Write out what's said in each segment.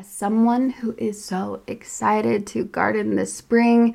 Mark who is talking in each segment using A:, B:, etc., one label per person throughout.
A: As someone who is so excited to garden this spring,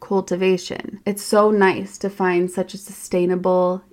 A: cultivation. It's so nice to find such a sustainable,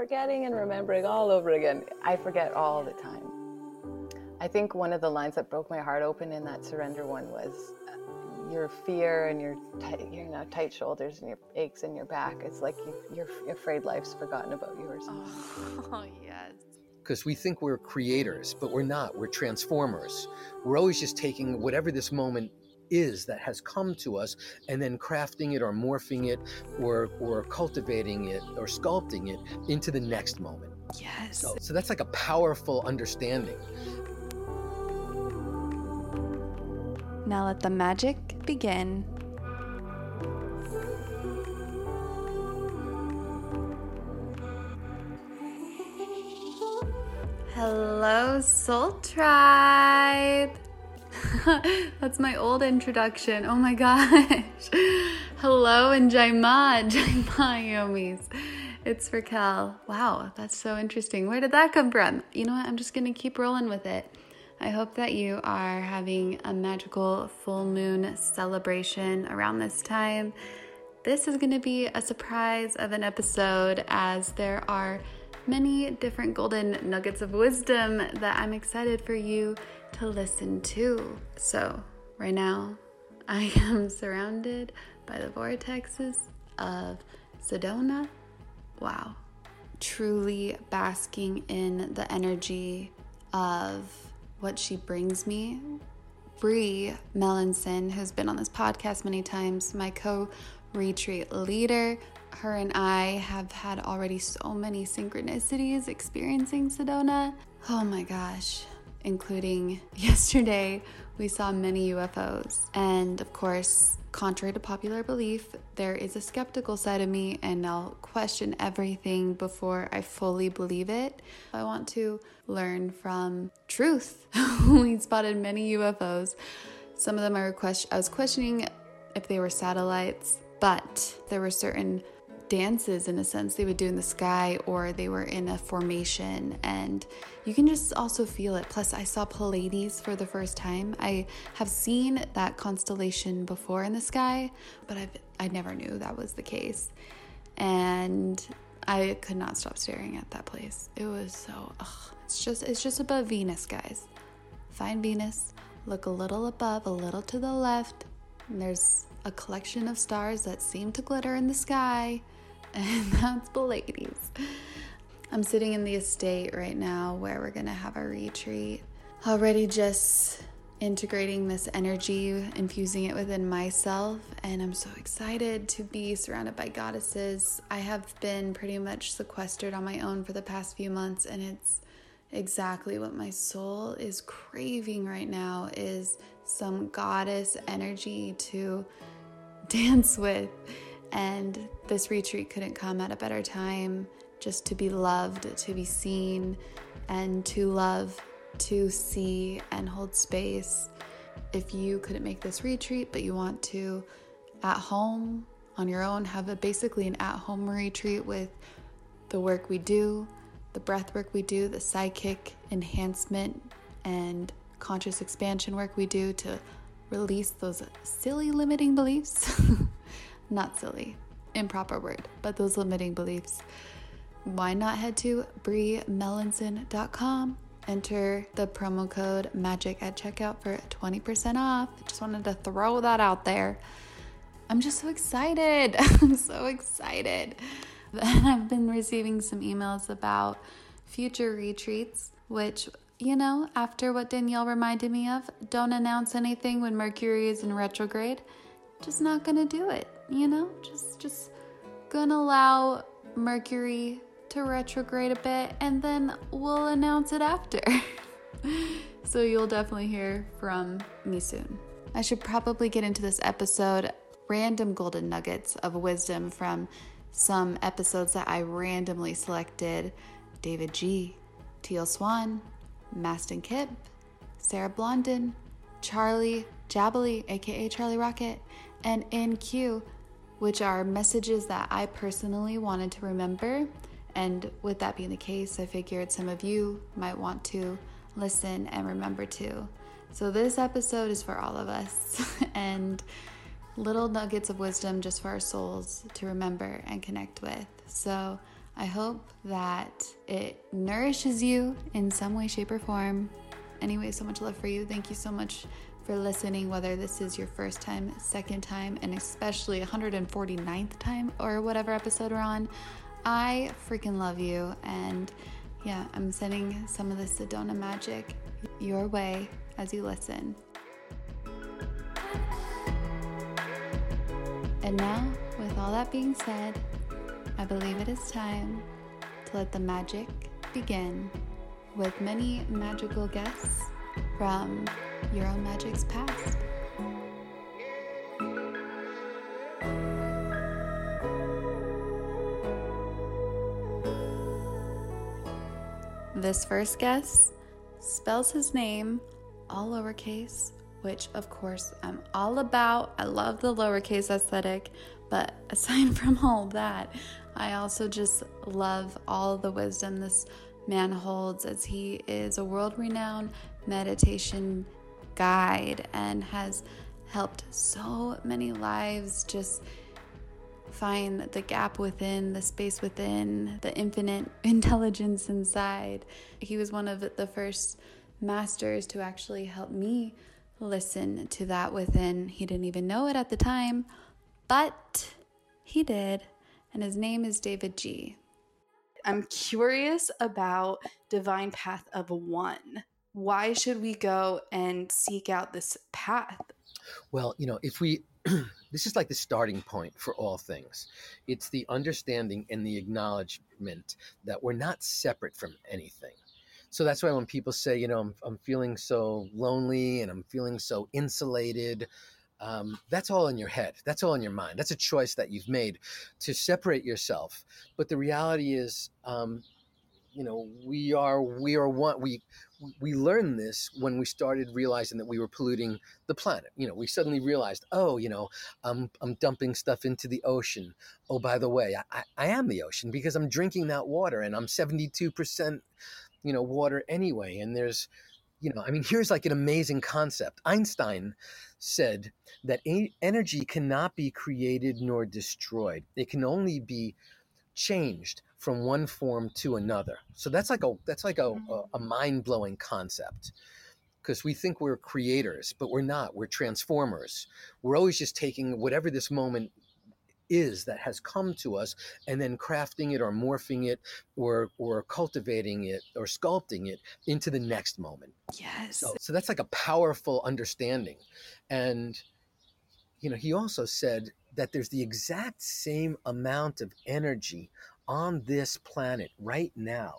B: Forgetting and remembering all over again. I forget all the time. I think one of the lines that broke my heart open in that surrender one was uh, your fear and your tight, you know, tight shoulders and your aches in your back. It's like you, you're afraid life's forgotten about yours.
A: Oh, yes.
C: Because we think we're creators, but we're not. We're transformers. We're always just taking whatever this moment is that has come to us and then crafting it or morphing it or or cultivating it or sculpting it into the next moment.
A: Yes.
C: So, so that's like a powerful understanding.
A: Now let the magic begin. Hello, Soul Tribe. That's my old introduction. Oh my gosh. Hello and Jaima, Jaima Yomis. It's Raquel. Wow, that's so interesting. Where did that come from? You know what? I'm just going to keep rolling with it. I hope that you are having a magical full moon celebration around this time. This is going to be a surprise of an episode as there are many different golden nuggets of wisdom that I'm excited for you to listen to. So, right now, I am surrounded by the vortexes of Sedona. Wow. Truly basking in the energy of what she brings me. Bree Melanson, who's been on this podcast many times, my co retreat leader, her and I have had already so many synchronicities experiencing Sedona. Oh my gosh. Including yesterday, we saw many UFOs. And of course, contrary to popular belief, there is a skeptical side of me, and I'll question everything before I fully believe it. I want to learn from truth. we spotted many UFOs. Some of them I, request- I was questioning if they were satellites, but there were certain dances in a sense. They would do in the sky or they were in a formation. And you can just also feel it. Plus i saw pleiades for the first time. I have seen that constellation before in the sky but i've i never knew that was the case. And i could not stop staring at that place. It was so ugh, it's just it's just above venus guys. Find venus look a little above a little to the left and there's a collection of stars that seem to glitter in the sky and that's Pleiades. I'm sitting in the estate right now where we're gonna have a retreat. Already just integrating this energy, infusing it within myself, and I'm so excited to be surrounded by goddesses. I have been pretty much sequestered on my own for the past few months, and it's exactly what my soul is craving right now is some goddess energy to dance with and this retreat couldn't come at a better time just to be loved, to be seen, and to love, to see, and hold space. If you couldn't make this retreat, but you want to at home on your own have a basically an at home retreat with the work we do, the breath work we do, the psychic enhancement and conscious expansion work we do to release those silly limiting beliefs. not silly, improper word, but those limiting beliefs. Why not head to breemelanson.com, enter the promo code MAGIC at checkout for 20% off. Just wanted to throw that out there. I'm just so excited. I'm so excited. I've been receiving some emails about future retreats, which, you know, after what Danielle reminded me of, don't announce anything when Mercury is in retrograde. Just not gonna do it you know, just just gonna allow Mercury to retrograde a bit and then we'll announce it after. so you'll definitely hear from me soon. I should probably get into this episode random golden nuggets of wisdom from some episodes that I randomly selected davidji, Teal Swan, Mastin Kipp, Sarah Blondin, Charlie Jabbly, aka Charlie Rocket, and NQ which are messages that I personally wanted to remember. And with that being the case, I figured some of you might want to listen and remember too. So, this episode is for all of us and little nuggets of wisdom just for our souls to remember and connect with. So, I hope that it nourishes you in some way, shape, or form. Anyway, so much love for you. Thank you so much for listening, whether this is your first time, second time, and especially 149th time or whatever episode we're on. I freaking love you. And yeah, I'm sending some of the Sedona magic your way as you listen. And now, with all that being said, I believe it is time to let the magic begin with many magical guests from your own Magic's past. This first guest spells his name all lowercase, which of course I'm all about. I love the lowercase aesthetic, but aside from all that, I also just love all the wisdom this man holds as he is a world renowned meditation guide and has helped so many lives just find the gap within, the space within, the infinite intelligence inside. He was one of the first masters to actually help me listen to that within. He didn't even know it at the time, but he did. And his name is davidji
D: I'm curious about Divine Path of One. Why should we go and seek out this path?
C: Well, you know, if we this is like the starting point for all things. It's the understanding and the acknowledgement that we're not separate from anything. So that's why when people say, you know, I'm, I'm feeling so lonely and I'm feeling so insulated, um, that's all in your head. That's all in your mind. That's a choice that you've made to separate yourself. But the reality is, um, you know we are we are one we we learned this when we started realizing that we were polluting the planet. You know we suddenly realized oh you know i'm i'm dumping stuff into the ocean. Oh by the way i i am the ocean because i'm drinking that water and i'm 72% you know water anyway. And there's you know i mean here's like an amazing concept. Einstein said that energy cannot be created nor destroyed. It can only be changed from one form to another. So that's like a that's like a, a mm-hmm. mind blowing concept because we think we're creators, but we're not. We're transformers. We're always just taking whatever this moment is that has come to us and then crafting it or morphing it or or cultivating it or sculpting it into the next moment.
D: Yes.
C: So, so that's like a powerful understanding. And you know, he also said that there's the exact same amount of energy on this planet right now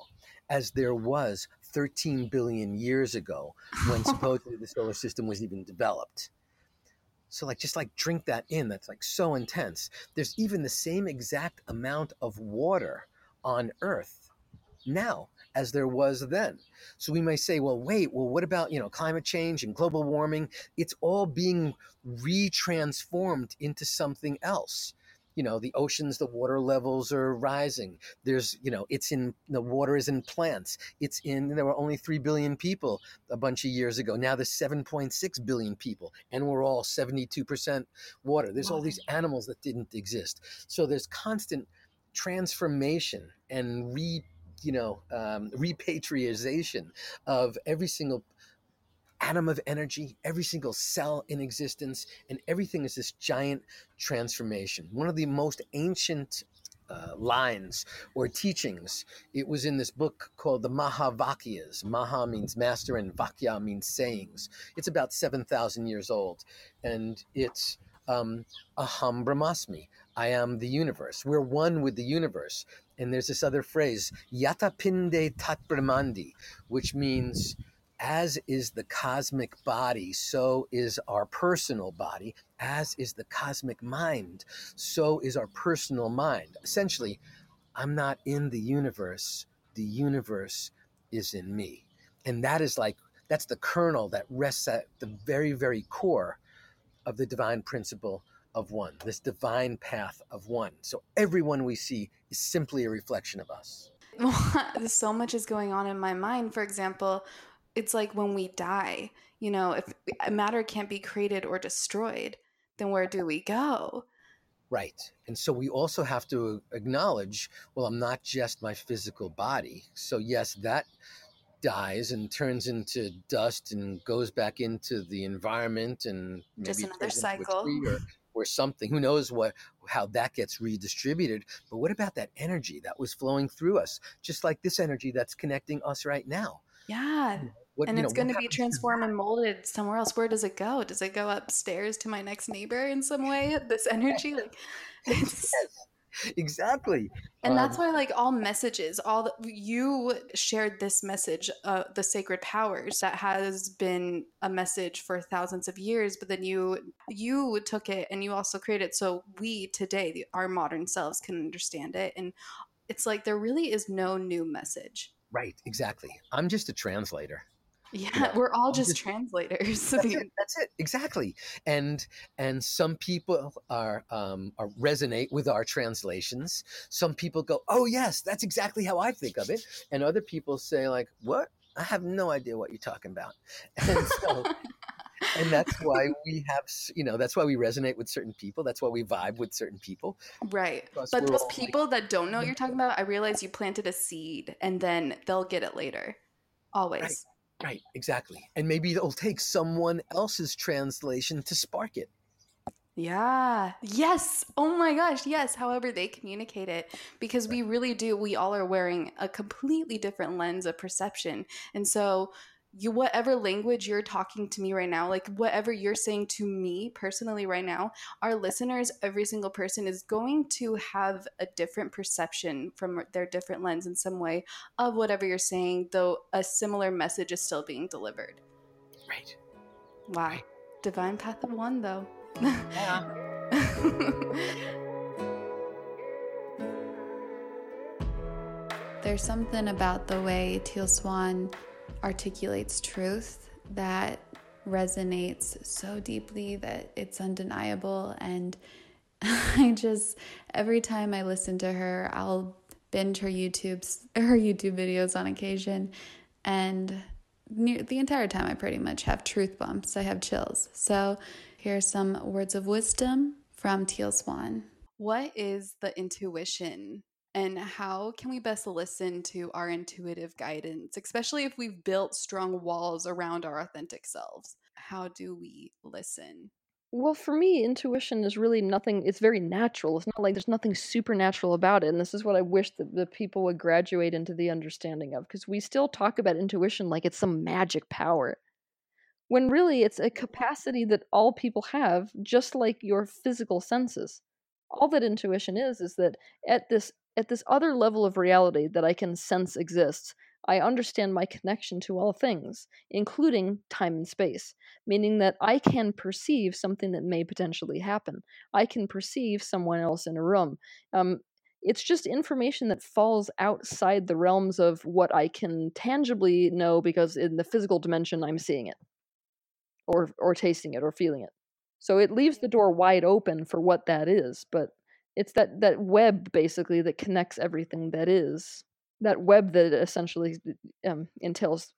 C: as there was 13 billion years ago when supposedly the solar system was even developed. So like just like drink that in that's like so intense. There's even the same exact amount of water on earth now as there was then. So we may say, well, wait, well, what about, you know, climate change and global warming? It's all being retransformed into something else you know the oceans the water levels are rising. There's you know it's in the water is in plants. It's in there were only 3 billion people a bunch of years ago. Now there's 7.6 billion people and we're all 72% water. There's all these animals that didn't exist. So there's constant transformation and re you know um, repatriation of every single atom of energy, every single cell in existence, and everything is this giant transformation. One of the most ancient uh, lines or teachings. It was in this book called the Mahavakyas. Maha means master and Vakya means sayings. It's about 7,000 years old. And it's um, Aham Brahmasmi. I am the universe. We're one with the universe. And there's this other phrase, Yata Pinde Tat Brahmandi, which means as is the cosmic body, so is our personal body. As is the cosmic mind, so is our personal mind. Essentially, I'm not in the universe, the universe is in me. And that is like, that's the kernel that rests at the very, very core of the divine principle of one, this divine path of one. So everyone we see is simply a reflection of us.
D: so much is going on in my mind. For example, it's like when we die, you know, if matter can't be created or destroyed, then where do we go?
C: Right. And so we also have to acknowledge well, I'm not just my physical body. So, yes, that dies and turns into dust and goes back into the environment and maybe
E: Just another
C: turns into a
E: cycle.
C: or, or something. Who knows what how that gets redistributed? But what about that energy that was flowing through us, just like this energy that's connecting us right now?
E: Yeah. Hmm.
C: What,
E: And
C: know,
E: it's going to be transformed and molded somewhere else. Where does it go? Does it go upstairs to my next neighbor in some way? This energy, like, it's,
C: exactly.
E: and that's
C: Um,
E: why, like, all messages, all the, you shared this message, uh, the sacred powers, that has been a message for thousands of years. But then you you took it and you also created it so we today, the, our modern selves, can understand it. And it's like there really is no new message.
C: right. Exactly. I'm just a translator.
E: Yeah,
C: Yeah,
E: we're all just
C: just-
E: translators.
C: That's it. That's it. Exactly. And and some people are um, are resonate with our translations. Some people go, "Oh yes, that's exactly how I think of it," and other people say, "Like what? I have no idea what you're talking about." And so, and that's why we have, you know, that's why we resonate with certain people. That's why we vibe with certain people.
E: Right.
C: Because
E: But those
C: all like-
E: people that don't know what you're talking about, I realize you planted a seed and then they'll get it later. Always.
C: Right. Right, exactly. And maybe it'll take someone else's translation to spark it.
E: Yeah. Yes. Oh my gosh. Yes. However, they communicate it because we really do. We all are wearing a completely different lens of perception. And so, you, whatever language you're talking to me right now, like whatever you're saying to me personally right now, our listeners, every single person is going to have a different perception from their different lens in some way of whatever you're saying, though a similar message is still being delivered.
C: Right.
E: Wow. Divine path of one, though. There's something about the way Teal Swan articulates truth that resonates so deeply that it's undeniable. And I just, every time I listen to her, I'll binge her YouTube's, her YouTube videos on occasion. And near, the entire time, I pretty much have truth bumps. I have chills. So here are some words of wisdom from Teal Swan. What is the intuition and how can we best listen to our intuitive guidance, especially if we've built strong walls around our authentic selves? How do we listen?
F: Well, for me, intuition is really nothing. It's very natural. It's not like there's nothing supernatural about it. And this is what I wish that the people would graduate into the understanding of, because we still talk about intuition like it's some magic power. When really it's a mm-hmm. capacity that all people have, just like your physical senses. All that intuition is, is that at this at this other level of reality that I can sense exists, I understand my connection to all things, including time and space meaning that I can perceive something that may potentially happen. I can perceive someone else in a room. Um, it's just information that falls outside the realms of what I can tangibly know because in the physical dimension I'm seeing it, or or tasting it, or feeling it. So it leaves the door wide open for what that is, but it's that that web basically that connects everything that is that web that essentially um, entails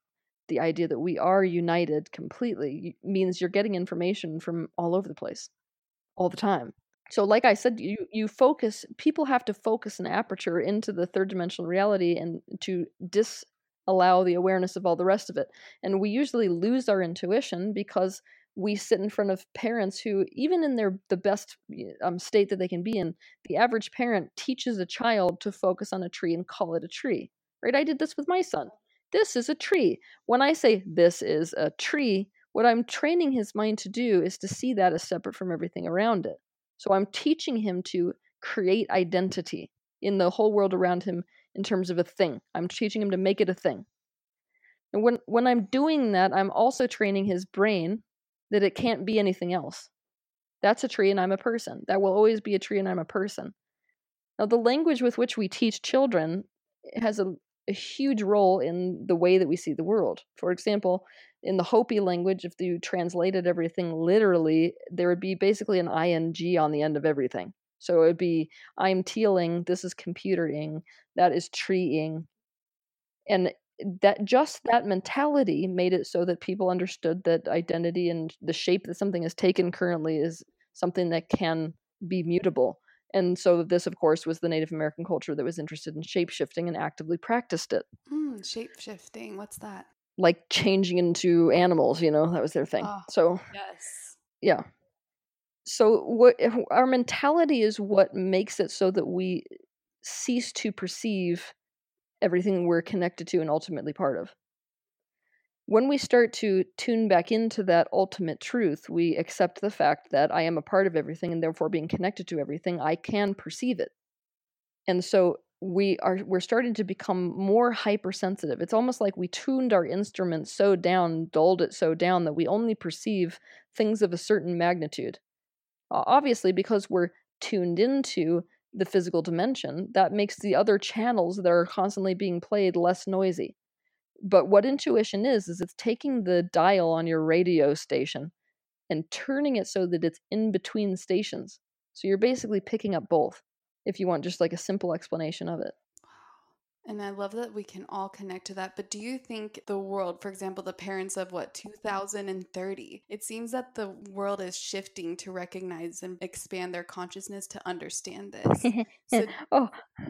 F: the idea that we are united completely means you're getting information from all over the place all the time. So like i said you you focus people have to focus an aperture into the third dimensional reality and to disallow the awareness of all the rest of it. And we usually lose our intuition because we sit in front of parents who even in their the best um, state that they can be in the average parent teaches a child to focus on a tree and call it a tree right i did this with my son this is a tree when I say this is a tree, what I'm training his mind to do is to see that as separate from everything around it. So I'm teaching him to create identity in the whole world around him in terms of a thing. I'm teaching him to make it a thing. And when when I'm doing that, I'm also training his brain that it can't be anything else. That's a tree and I'm a person. That will always be a tree and I'm a person. Now the language with which we teach children has a a huge role in the way that we see the world. For example, in the Hopi language, if you translated everything literally, there would be basically an ing on the end of everything. So it would be I'm tealing, this is computering, that is treeing. And that just that mentality made it so that people understood that identity and the shape that something has taken currently is something that can be mutable. And so this, of course, was the Native American culture that was interested in shape shifting and actively practiced it.
A: Mm, shape shifting. What's that?
F: Like changing into animals, you know, that was their thing.
A: Oh,
F: so
A: Yes.
F: yeah. So what our mentality is what makes it so that we cease to perceive everything we're connected to and ultimately part of. When we start to tune back into that ultimate truth, we accept the fact that I am a part of everything and therefore being connected to everything, I can perceive it. And so we are we're starting to become more hypersensitive. It's almost like we tuned our instrument so down, dulled it so down that we only perceive things of a certain magnitude. Obviously, because we're tuned into the physical dimension, that makes the other channels that are constantly being played less noisy. But what intuition is, is it's taking the dial on your radio station and turning it so that it's in between stations. So you're basically picking up both, if you want just like a simple explanation of it.
A: And I love that we can all connect to that. But do you think the world, for example, the parents of what, 2030, it seems that the world is shifting to recognize and expand their consciousness to understand this. So,
F: oh,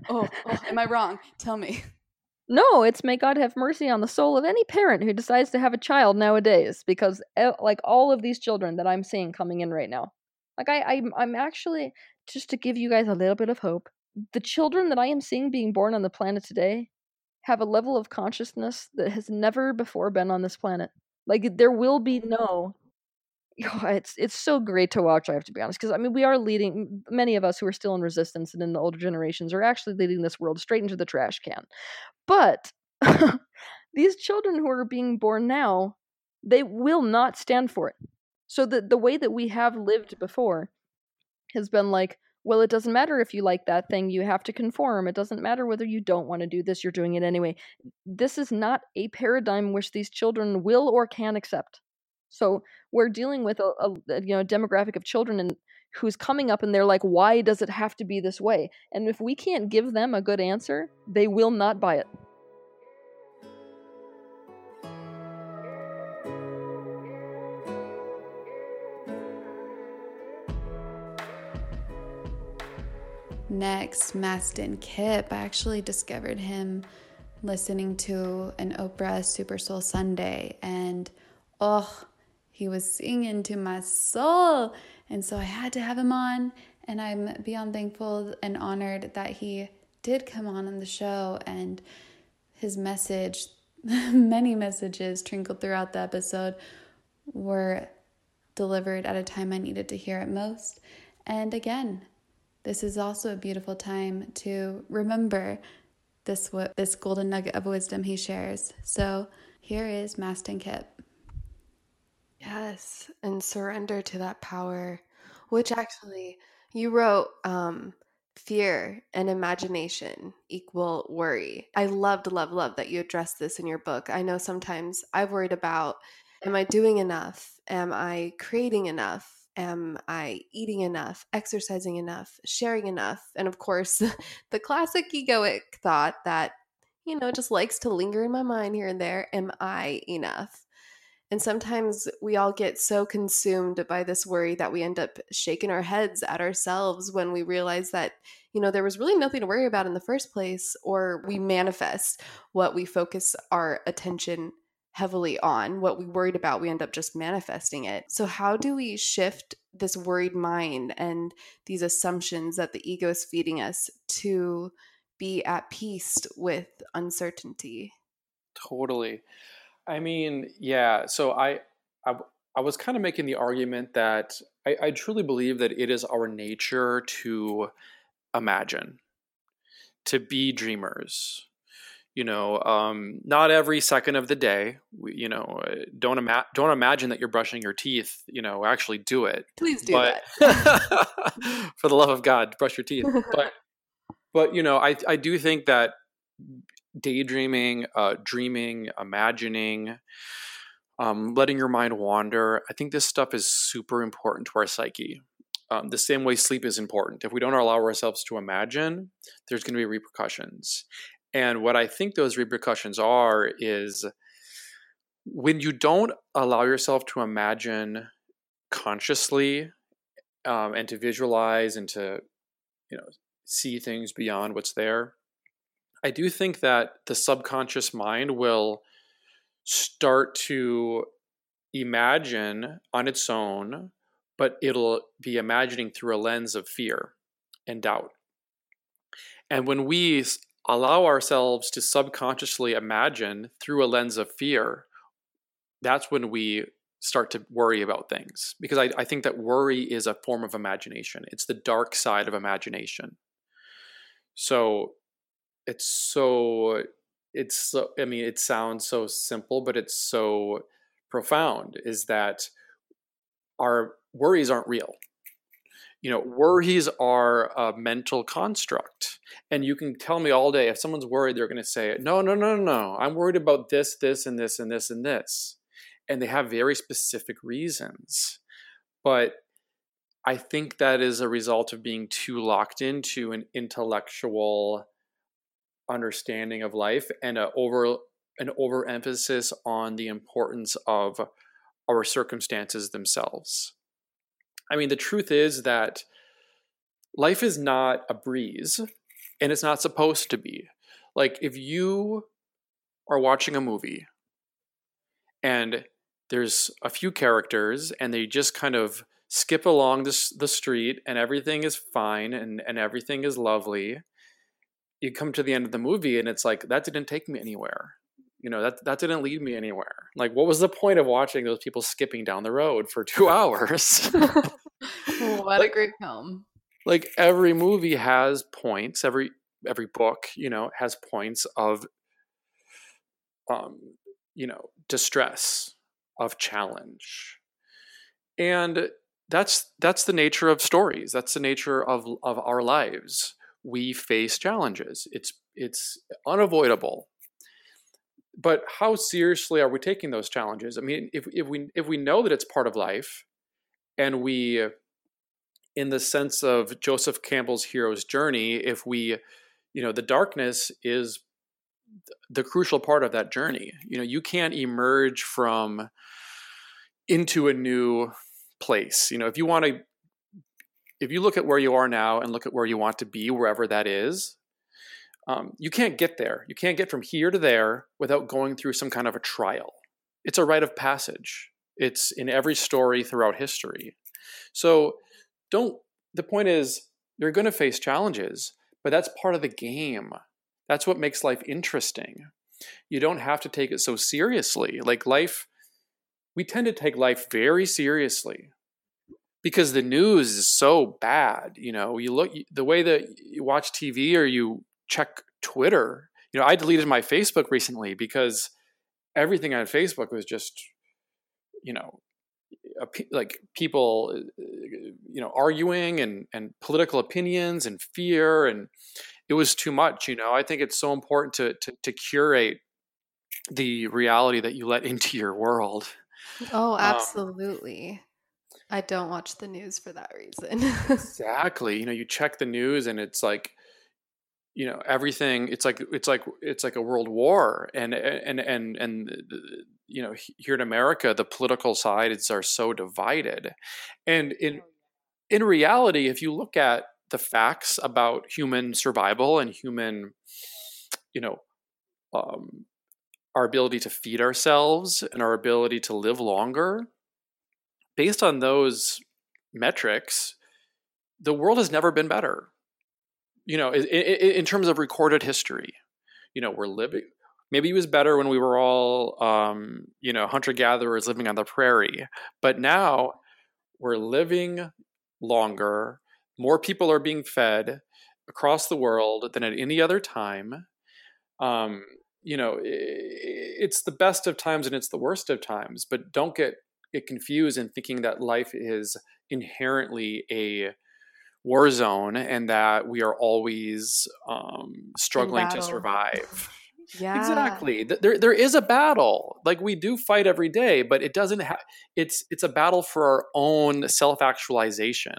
A: oh, oh, am I wrong? Tell me.
F: no, it's may God have mercy on the soul of any parent who decides to have a child nowadays, because like all of these children that I'm seeing coming in right now, like I, I'm, I'm actually just to give you guys a little bit of hope. The children that I am seeing being born on the planet today have a level of consciousness that has never before been on this planet. Like there will be mm-hmm. no Oh, it's it's so great to watch. I have to be honest, because I mean, we are leading. Many of us who are still in resistance and in the older generations are actually leading this world straight into the trash can. But these children who are being born now, they will not stand for it. So the the way that we have lived before has been like, well, it doesn't matter if you like that thing, you have to conform. It doesn't matter whether you don't want to do this, you're doing it anyway. This is not a paradigm which these children will or can accept. So we're dealing with a, a you know demographic of children and who's coming up and they're like, why does it have to be this way? And if we can't give them a good answer, they will not buy it.
D: Next, Mastin Kipp. I actually discovered him listening to an Oprah Super Soul Sunday, and oh, he was singing to my soul. And so I had to have him on, and I'm beyond thankful and honored that he did come on in the show, and his message, many messages trickled throughout the episode, were delivered at a time I needed to hear it most. And again, this is also a beautiful time to remember this what this golden nugget of wisdom he shares. So here is Mastin Kipp.
E: Yes, and surrender to that power, which actually you wrote um fear and imagination equal worry. I loved love love that you addressed this in your book. I know sometimes I've worried about am I doing enough? Am I creating enough? Am I eating enough, exercising enough, sharing enough? And of course, the classic egoic thought that, you know, just likes to linger in my mind here and there am I enough? And sometimes we all get so consumed by this worry that we end up shaking our heads at ourselves when we realize that, you know, there was really nothing to worry about in the first place, or we manifest what we focus our attention heavily on what we worried about we end up just manifesting it so how do we shift this worried mind and these assumptions that the ego is feeding us to be at peace with uncertainty
G: Totally. I mean, yeah. So I, I, I was kind of making the argument that I, I truly believe that it is our nature to imagine, to be dreamers. You know, um, not every second of the day. We, you know, uh, don't ima- don't imagine that you're brushing your teeth. You know, actually do it.
E: please do
G: but
E: that
G: for the love of God, brush your teeth. But but you know, I I do think that daydreaming, uh, dreaming, imagining, um, letting your mind wander. I think this stuff is super important to our psyche. Um, the same way sleep is important. If we don't allow ourselves to imagine, there's going to be repercussions. And what I think those repercussions are is when you don't allow yourself to imagine consciously um, and to visualize and to you know, see things beyond what's there. I do think that the subconscious mind will start to imagine on its own, but it'll be imagining through a lens of fear and doubt. And when we allow ourselves to subconsciously imagine through a lens of fear, that's when we start to worry about things. Because I, I think that worry is a form of imagination, it's the dark side of imagination. So it's so, it's so, I mean, it sounds so simple, but it's so profound is that our worries aren't real you know, worries are a mental construct. And you can tell me all day if someone's worried, they're going to say, no, no, no, no, no. I'm worried about this, this, and this, and this, and this. And they have very specific reasons. But I think that is a result of being too locked into an intellectual understanding of life and a over an overemphasis on the importance of our circumstances themselves. I mean, the truth is that life is not a breeze and it's not supposed to be. Like, if you are watching a movie and there's a few characters and they just kind of skip along this, the street and everything is fine and, and everything is lovely, you come to the end of the movie and it's like, that didn't take me anywhere you know that that didn't lead me anywhere. Like what was the point of watching those people skipping down the road for two hours?
E: What like, a great film.
G: like every movie has points every every book you know has points of um you know distress of challenge. And that's that's the nature of stories. That's the nature of of our lives. We face challenges. It's it's unavoidable but how seriously are we taking those challenges? I mean, if if we if we know that it's part of life, and we, in the sense of Joseph Campbell's hero's journey, if we, you know, the darkness is the crucial part of that journey. You know, you can't emerge from into a new place. You know, if you want to if you look at where you are now and look at where you want to be wherever that is, um, you can't get there. You can't get from here to there without going through some kind of a trial. It's a rite of passage. It's in every story throughout history. So don't, the point is, you're going to face challenges, but that's part of the game. That's what makes life interesting. You don't have to take it so seriously. Like life, we tend to take life very seriously because the news is so bad. You know, you look, the way that you watch TV or you check Twitter. You know, I deleted my Facebook recently because everything on Facebook was just, you know, like people, you know, arguing and and political opinions and fear, and it was too much. You know, I think it's so important to to, to curate the reality that you let into your world.
E: Oh, um absolutely. Um, I don't watch the news for that reason.
G: exactly. You know, you check the news and it's like you know everything it's like it's like it's like a world war and and and and you know here in america the political sides are so divided. And in in reality if you look at the facts about human survival and human you know um, our ability to feed ourselves and our ability to live longer based on those metrics the world has never been better you know, in, in, terms of recorded history, you know, we're living. Maybe it was better when we were all, um, you know, hunter gatherers living on the prairie, but now we're living longer. More people are being fed across the world than at any other time. Um, you know, it's the best of times and it's the worst of times, but don't get it confused in thinking that life is inherently a war zone and that we are always um, struggling to survive.
E: Yeah.
G: Exactly. There there is a battle. Like we do fight every day, but it doesn't have it's it's a battle for our own self-actualization.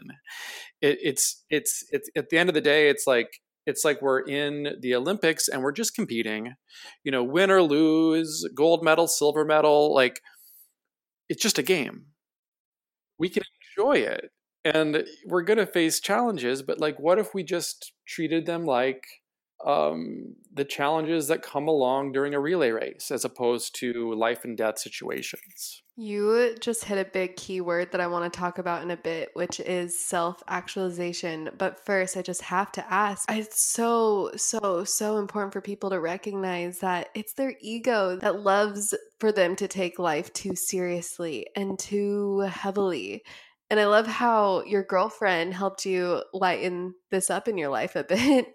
G: It, it's it's it's at the end of the day it's like it's like we're in the Olympics and we're just competing. You know, win or lose, gold medal, silver medal, like it's just a game. We can enjoy it and we're going to face challenges, but like, what if we just treated them like um, the challenges that come along during a relay race as opposed to life and death situations?
E: You just hit a big key word that I want to talk about in a bit, which is self actualization. But first, I just have to ask it's so, so, so important for people to recognize that it's their ego that loves for them to take life too seriously and too heavily. And I love how your girlfriend helped you lighten this up in your life a bit.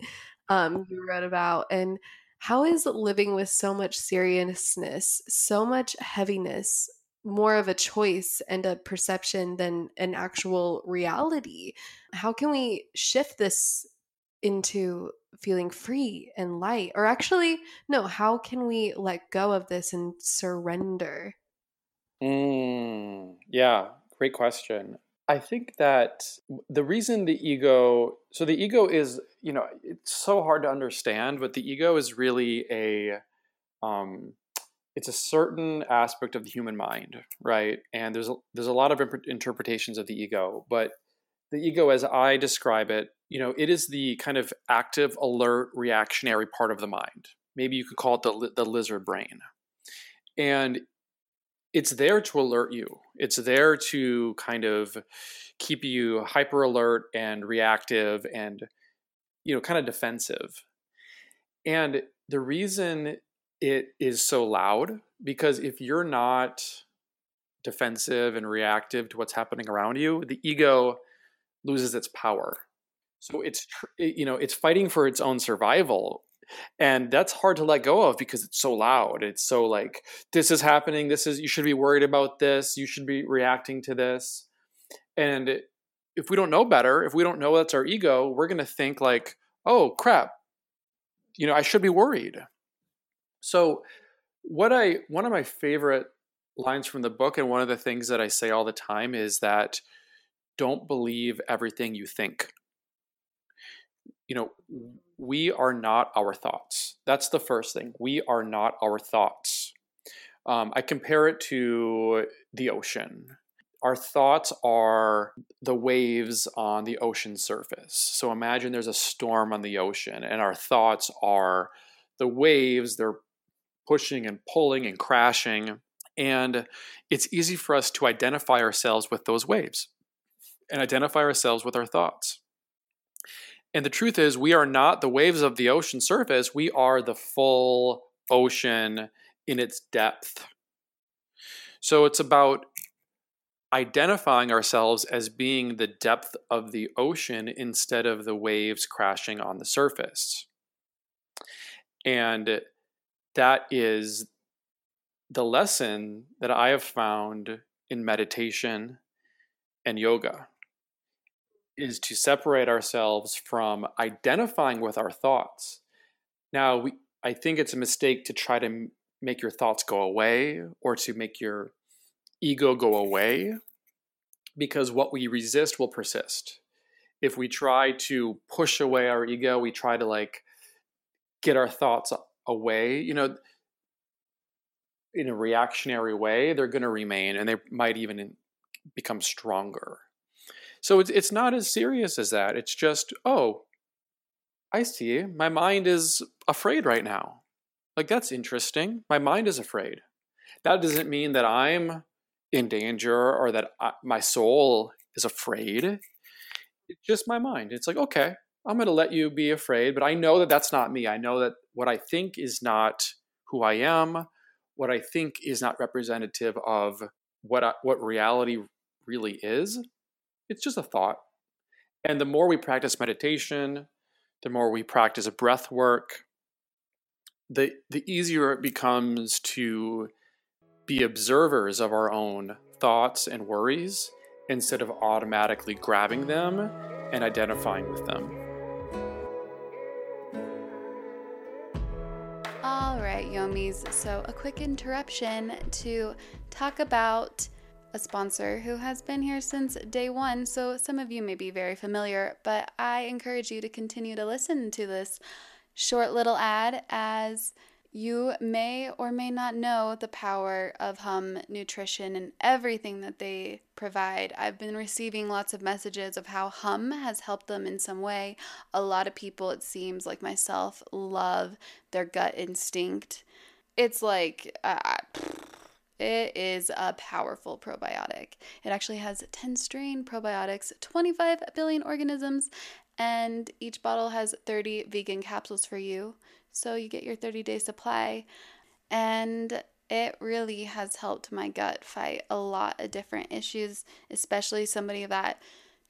E: Um, you wrote about and how is living with so much seriousness, so much heaviness more of a choice and a perception than an actual reality. How can we shift this into feeling free and light? Or actually, no, how can we let go of this and surrender?
G: Mm, yeah, great question. I think that the reason the ego, so the ego is, you know, it's so hard to understand, but the ego is really a, um, it's a certain aspect of the human mind, right? And there's a, there's a lot of imp- interpretations of the ego, but the ego, as I describe it, you know, it is the kind of active, alert, reactionary part of the mind. Maybe you could call it the the lizard brain, and it's there to alert you. It's there to kind of keep you hyper alert and reactive and you know kind of defensive. And the reason it is so loud because if you're not defensive and reactive to what's happening around you, the ego loses its power. So it's you know it's fighting for its own survival, and that's hard to let go of because it's so loud. It's so like this is happening. This is you should be worried about this. You should be reacting to this. And if we don't know better, if we don't know that's our ego, we're going to think like, oh crap, you know I should be worried. So, what I one of my favorite lines from the book, and one of the things that I say all the time is that don't believe everything you think. You know, we are not our thoughts. That's the first thing. We are not our thoughts. Um, I compare it to the ocean. Our thoughts are the waves on the ocean surface. So imagine there's a storm on the ocean, and our thoughts are the waves, they're pushing and pulling and crashing. And it's easy for us to identify ourselves with those waves and identify ourselves with our thoughts. And the truth is, we are not the waves of the ocean surface, we are the full ocean in its depth. So it's about identifying ourselves as being the depth of the ocean instead of the waves crashing on the surface. And that is the lesson that I have found in meditation and yoga is to separate ourselves from identifying with our thoughts. Now, we, I think it's a mistake to try to make your thoughts go away or to make your ego go away because what we resist will persist. If we try to push away our ego, we try to like get our thoughts away, you know, in a reactionary way, they're going to remain and they might even become stronger. So it's it's not as serious as that. It's just, oh, I see. My mind is afraid right now. Like that's interesting. My mind is afraid. That doesn't mean that I'm in danger or that I, my soul is afraid. It's just my mind. It's like, okay, I'm going to let you be afraid, but I know that that's not me. I know that what I think is not who I am. What I think is not representative of what I, what reality really is. It's just a thought. And the more we practice meditation, the more we practice breath work, the the easier it becomes to be observers of our own thoughts and worries instead of automatically grabbing them and identifying with them.
D: All right, Yomis. So, a quick interruption to talk about a sponsor who has been here since day one. So, some of you may be very familiar, but I encourage you to continue to listen to this short little ad as
A: You may or may not know the power of Hum Nutrition and everything that they provide. I've been receiving lots of messages of how Hum has helped them in some way. A lot of people, it seems like myself, love their gut instinct. It's like, uh, it is a powerful probiotic. It actually has 10 strain probiotics, 25 billion organisms, and each bottle has 30 vegan capsules for you. So you get your 30 day supply. And it really has helped my gut fight a lot of different issues, especially somebody that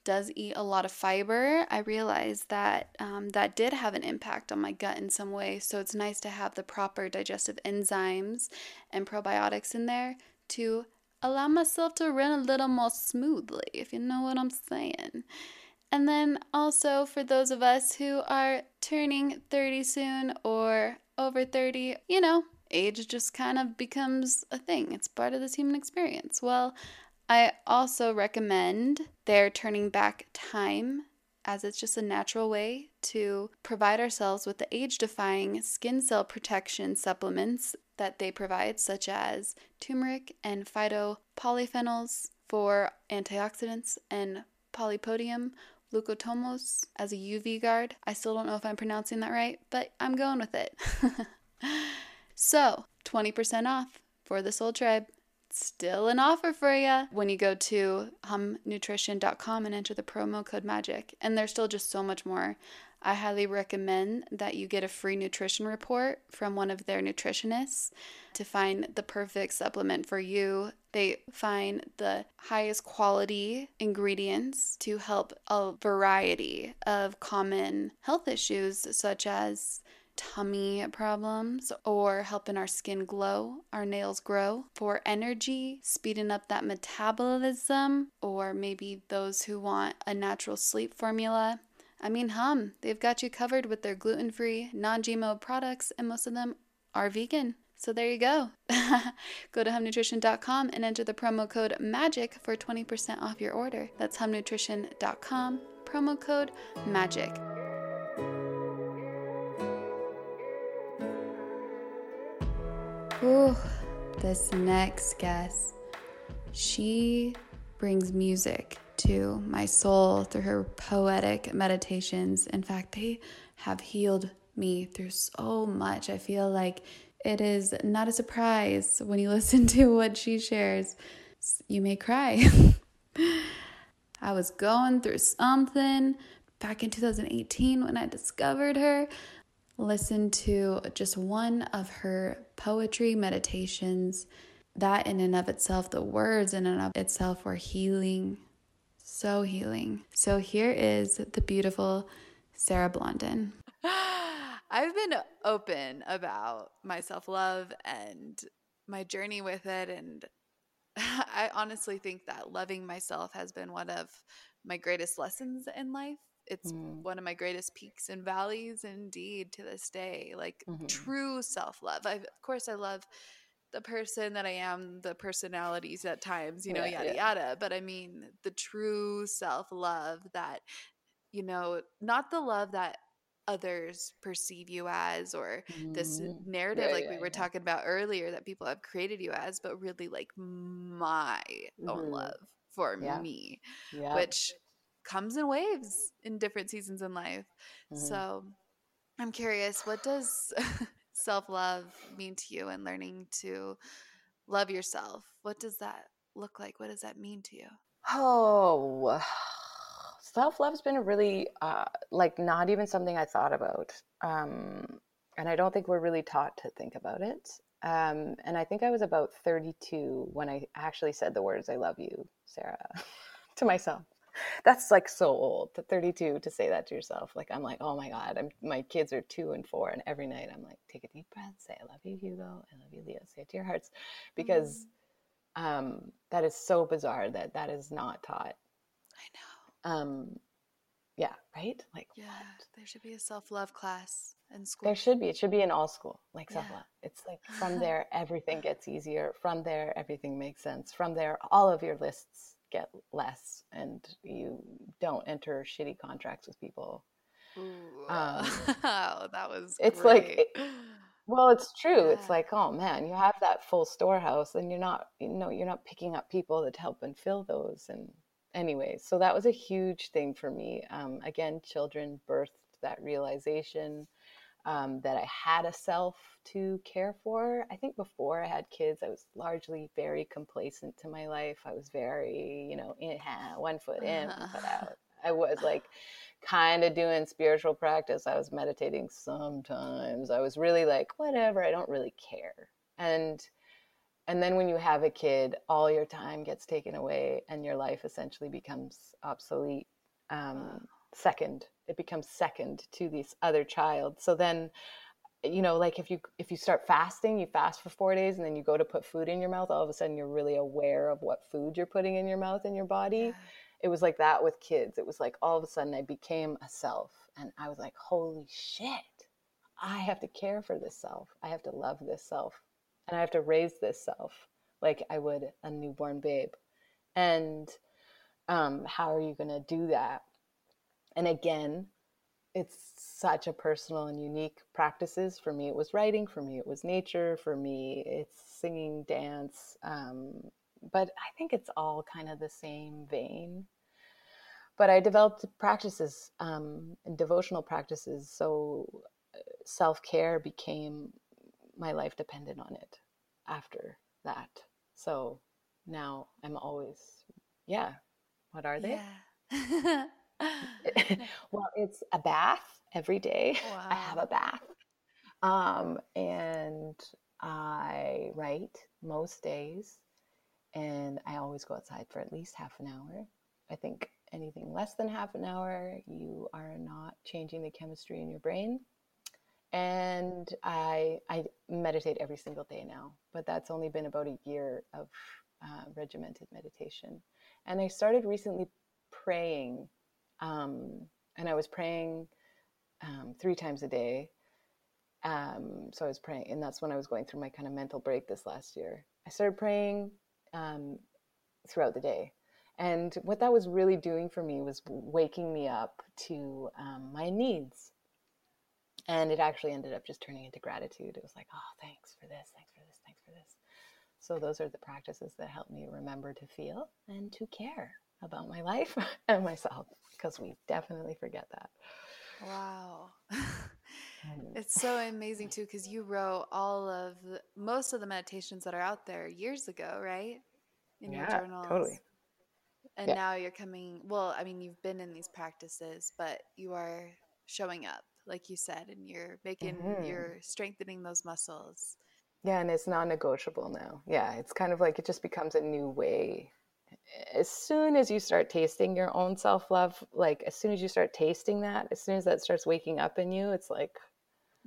A: does eat a lot of fiber. I realized that um, that did have an impact on my gut in some way. So it's nice to have the proper digestive enzymes and probiotics in there to allow myself to run a little more smoothly, if you know what I'm saying. And then also for those of us who are turning 30 soon or over 30, you know, age just kind of becomes a thing. It's part of this human experience. Well, I also recommend their turning back time as it's just a natural way to provide ourselves with the age defying skin cell protection supplements that they provide, such as turmeric and phytopolyphenols for antioxidants and polypodium leucotomos as a UV guard. I still don't know if I'm pronouncing that right, but I'm going with it. so, 20% off for the Soul Tribe. Still an offer for you when you go to humnutrition.com and enter the promo code MAGIC. And there's still just so much more. I highly recommend that you get a free nutrition report from one of their nutritionists to find the perfect supplement for you. They find the highest quality ingredients to help a variety of common health issues, such as tummy problems or helping our skin glow, our nails grow, for energy, speeding up that metabolism, or maybe those who want a natural sleep formula. I mean, hum, they've got you covered with their gluten free, non GMO products, and most of them are vegan. So there you go. go to humnutrition.com and enter the promo code MAGIC for 20% off your order. That's humnutrition.com, promo code MAGIC. Ooh, this next guest, she brings music to my soul through her poetic meditations. In fact, they have healed me through so much. I feel like it is not a surprise when you listen to what she shares. You may cry. I was going through something back in 2018 when I discovered her listen to just one of her poetry meditations. That, in and of itself, the words in and of itself were healing, so healing. So, here is the beautiful Sarah Blondin.
H: I've been open about my self love and my journey with it. And I honestly think that loving myself has been one of my greatest lessons in life it's mm. one of my greatest peaks and valleys indeed to this day like mm-hmm. true self-love I, of course i love the person that i am the personalities at times you know yeah, yada yeah. yada but i mean the true self-love that you know not the love that others perceive you as or mm-hmm. this narrative yeah, like we were talking about earlier that people have created you as but really like my mm-hmm. own love for me which comes in waves in different seasons in life. Mm-hmm. So I'm curious, what does self love mean to you and learning to love yourself? What does that look like? What does that mean to you?
B: Oh, self love's been really, uh, like, not even something I thought about. Um, and I don't think we're really taught to think about it. Um, and I think I was about 32 when I actually said the words, I love you, Sarah, to myself that's like so old to 32 to say that to yourself like i'm like oh my god I'm, my kids are two and four and every night i'm like take a deep breath say i love you hugo i love you leo say it to your hearts because mm. um, that is so bizarre that that is not taught.
H: I know.
B: Um, yeah right? Like
H: yeah what? there should be a self-love class in school.
B: there should be it should be in all school like self-love. It's like from there everything gets easier from there everything makes sense from there all of your lists get less and you don't enter shitty contracts with people.
H: Ooh, um, that was
B: it's great. like Well, it's true. It's like, oh man, you have that full storehouse and you're not, you know, you're not picking up people that help and fill those. And anyways, so that was a huge thing for me. Um, again, children birthed that realization um, that I had a self to care for. I think before I had kids, I was largely very complacent to my life. I was very, you know, in, one foot in, one foot out. I was like kind of doing spiritual practice. I was meditating sometimes. I was really like, whatever, I don't really care. And and then when you have a kid, all your time gets taken away and your life essentially becomes obsolete. Um, second, it becomes second to this other child. So then you know like if you if you start fasting you fast for four days and then you go to put food in your mouth all of a sudden you're really aware of what food you're putting in your mouth and your body it was like that with kids. It was like all of a sudden I became a self and I was like, holy shit, I have to care for this self. I have to love this self and I have to raise this self like I would a newborn babe. And um, how are you going to do that? And again, it's such a personal and unique practices. For me, it was writing. For me, it was nature. For me, it's singing, dance. Um, but I think it's all kind of the same vein. But I developed practices um, and devotional practices, so self care became my life depended on it after that. So now I'm always, yeah. What are they?
A: Yeah.
B: well, it's a bath every day. I have a bath. Um, and I write most days. And I always go outside for at least half an hour. I think anything less than half an hour, you are not changing the chemistry in your brain. And I, I meditate every single day now, but that's only been about a year of uh, regimented meditation. And I started recently praying um, and I was praying um, three times a day. Um, so I was praying, and that's when I was going through my kind of mental break this last year. I started praying um, throughout the day, and what that was really doing for me was waking me up to um, my needs. And it actually ended up just turning into gratitude. It was like, oh, thanks for this, thanks for this, thanks for this. So those are the practices that help me remember to feel and to care about my life and myself because we definitely forget that.
A: Wow. It's so amazing too because you wrote all of the, most of the meditations that are out there years ago, right? In your
B: Yeah,
A: journals.
B: totally.
A: And
B: Yeah.
A: now you're coming, well, I mean, you've been in these practices, but you are showing up, like you said, and you're making,
B: Mhm.
A: you're strengthening those muscles.
B: Yeah, and it's non-negotiable now. Yeah, it's kind of like it just becomes a new way. As soon as you start tasting your own self-love, like as soon as you start tasting that, as soon as that starts waking up in you, it's like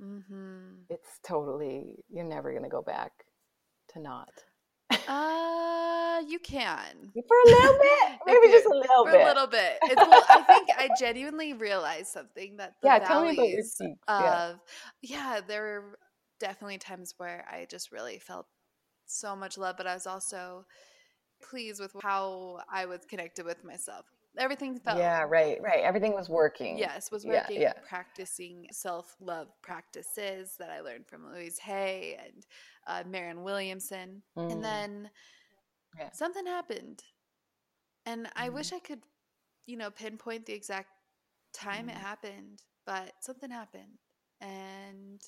A: Mm-hmm.
B: it's totally you're never going to go back to not.
A: Uh, you can.
B: For a little bit, maybe just a little
A: For
B: bit.
A: a little bit. It's, well, I think I genuinely realized something that the
B: Yeah, tell me about your peaks, yeah.
A: of yeah, there were definitely times where I just really felt so much love, but I was also pleased with how I was connected with myself. Everything felt
B: Yeah, right, right. Everything was working.
A: Yes, was working,
B: yeah.
A: practicing self love practices that I learned from Louise Hay and uh, Marianne Williamson.
B: Mm.
A: And then
B: Yeah.
A: something happened. And I
B: Mm.
A: wish I could, you know, pinpoint the exact time it
B: Mm.
A: happened, but something happened. And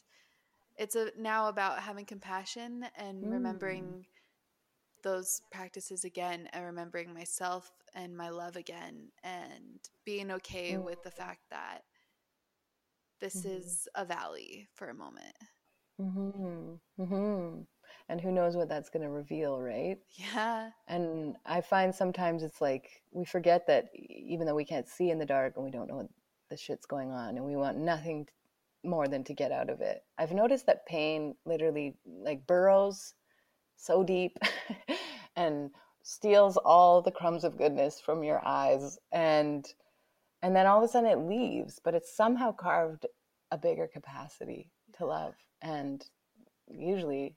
A: it's a, now about having compassion and
B: Mm.
A: remembering those practices again and remembering myself and my love again and being okay
B: Mm.
A: with the fact that this
B: Mhm.
A: is a valley for a moment.
B: Mhm. Mhm. And who knows what that's going to reveal, right?
A: Yeah.
B: And I find sometimes it's like we forget that even though we can't see in the dark and we don't know what the shit's going on and we want nothing more than to get out of it. I've noticed that pain literally like burrows so deep and steals all the crumbs of goodness from your eyes and and then all of a sudden it leaves, but it's somehow carved a bigger capacity to love and usually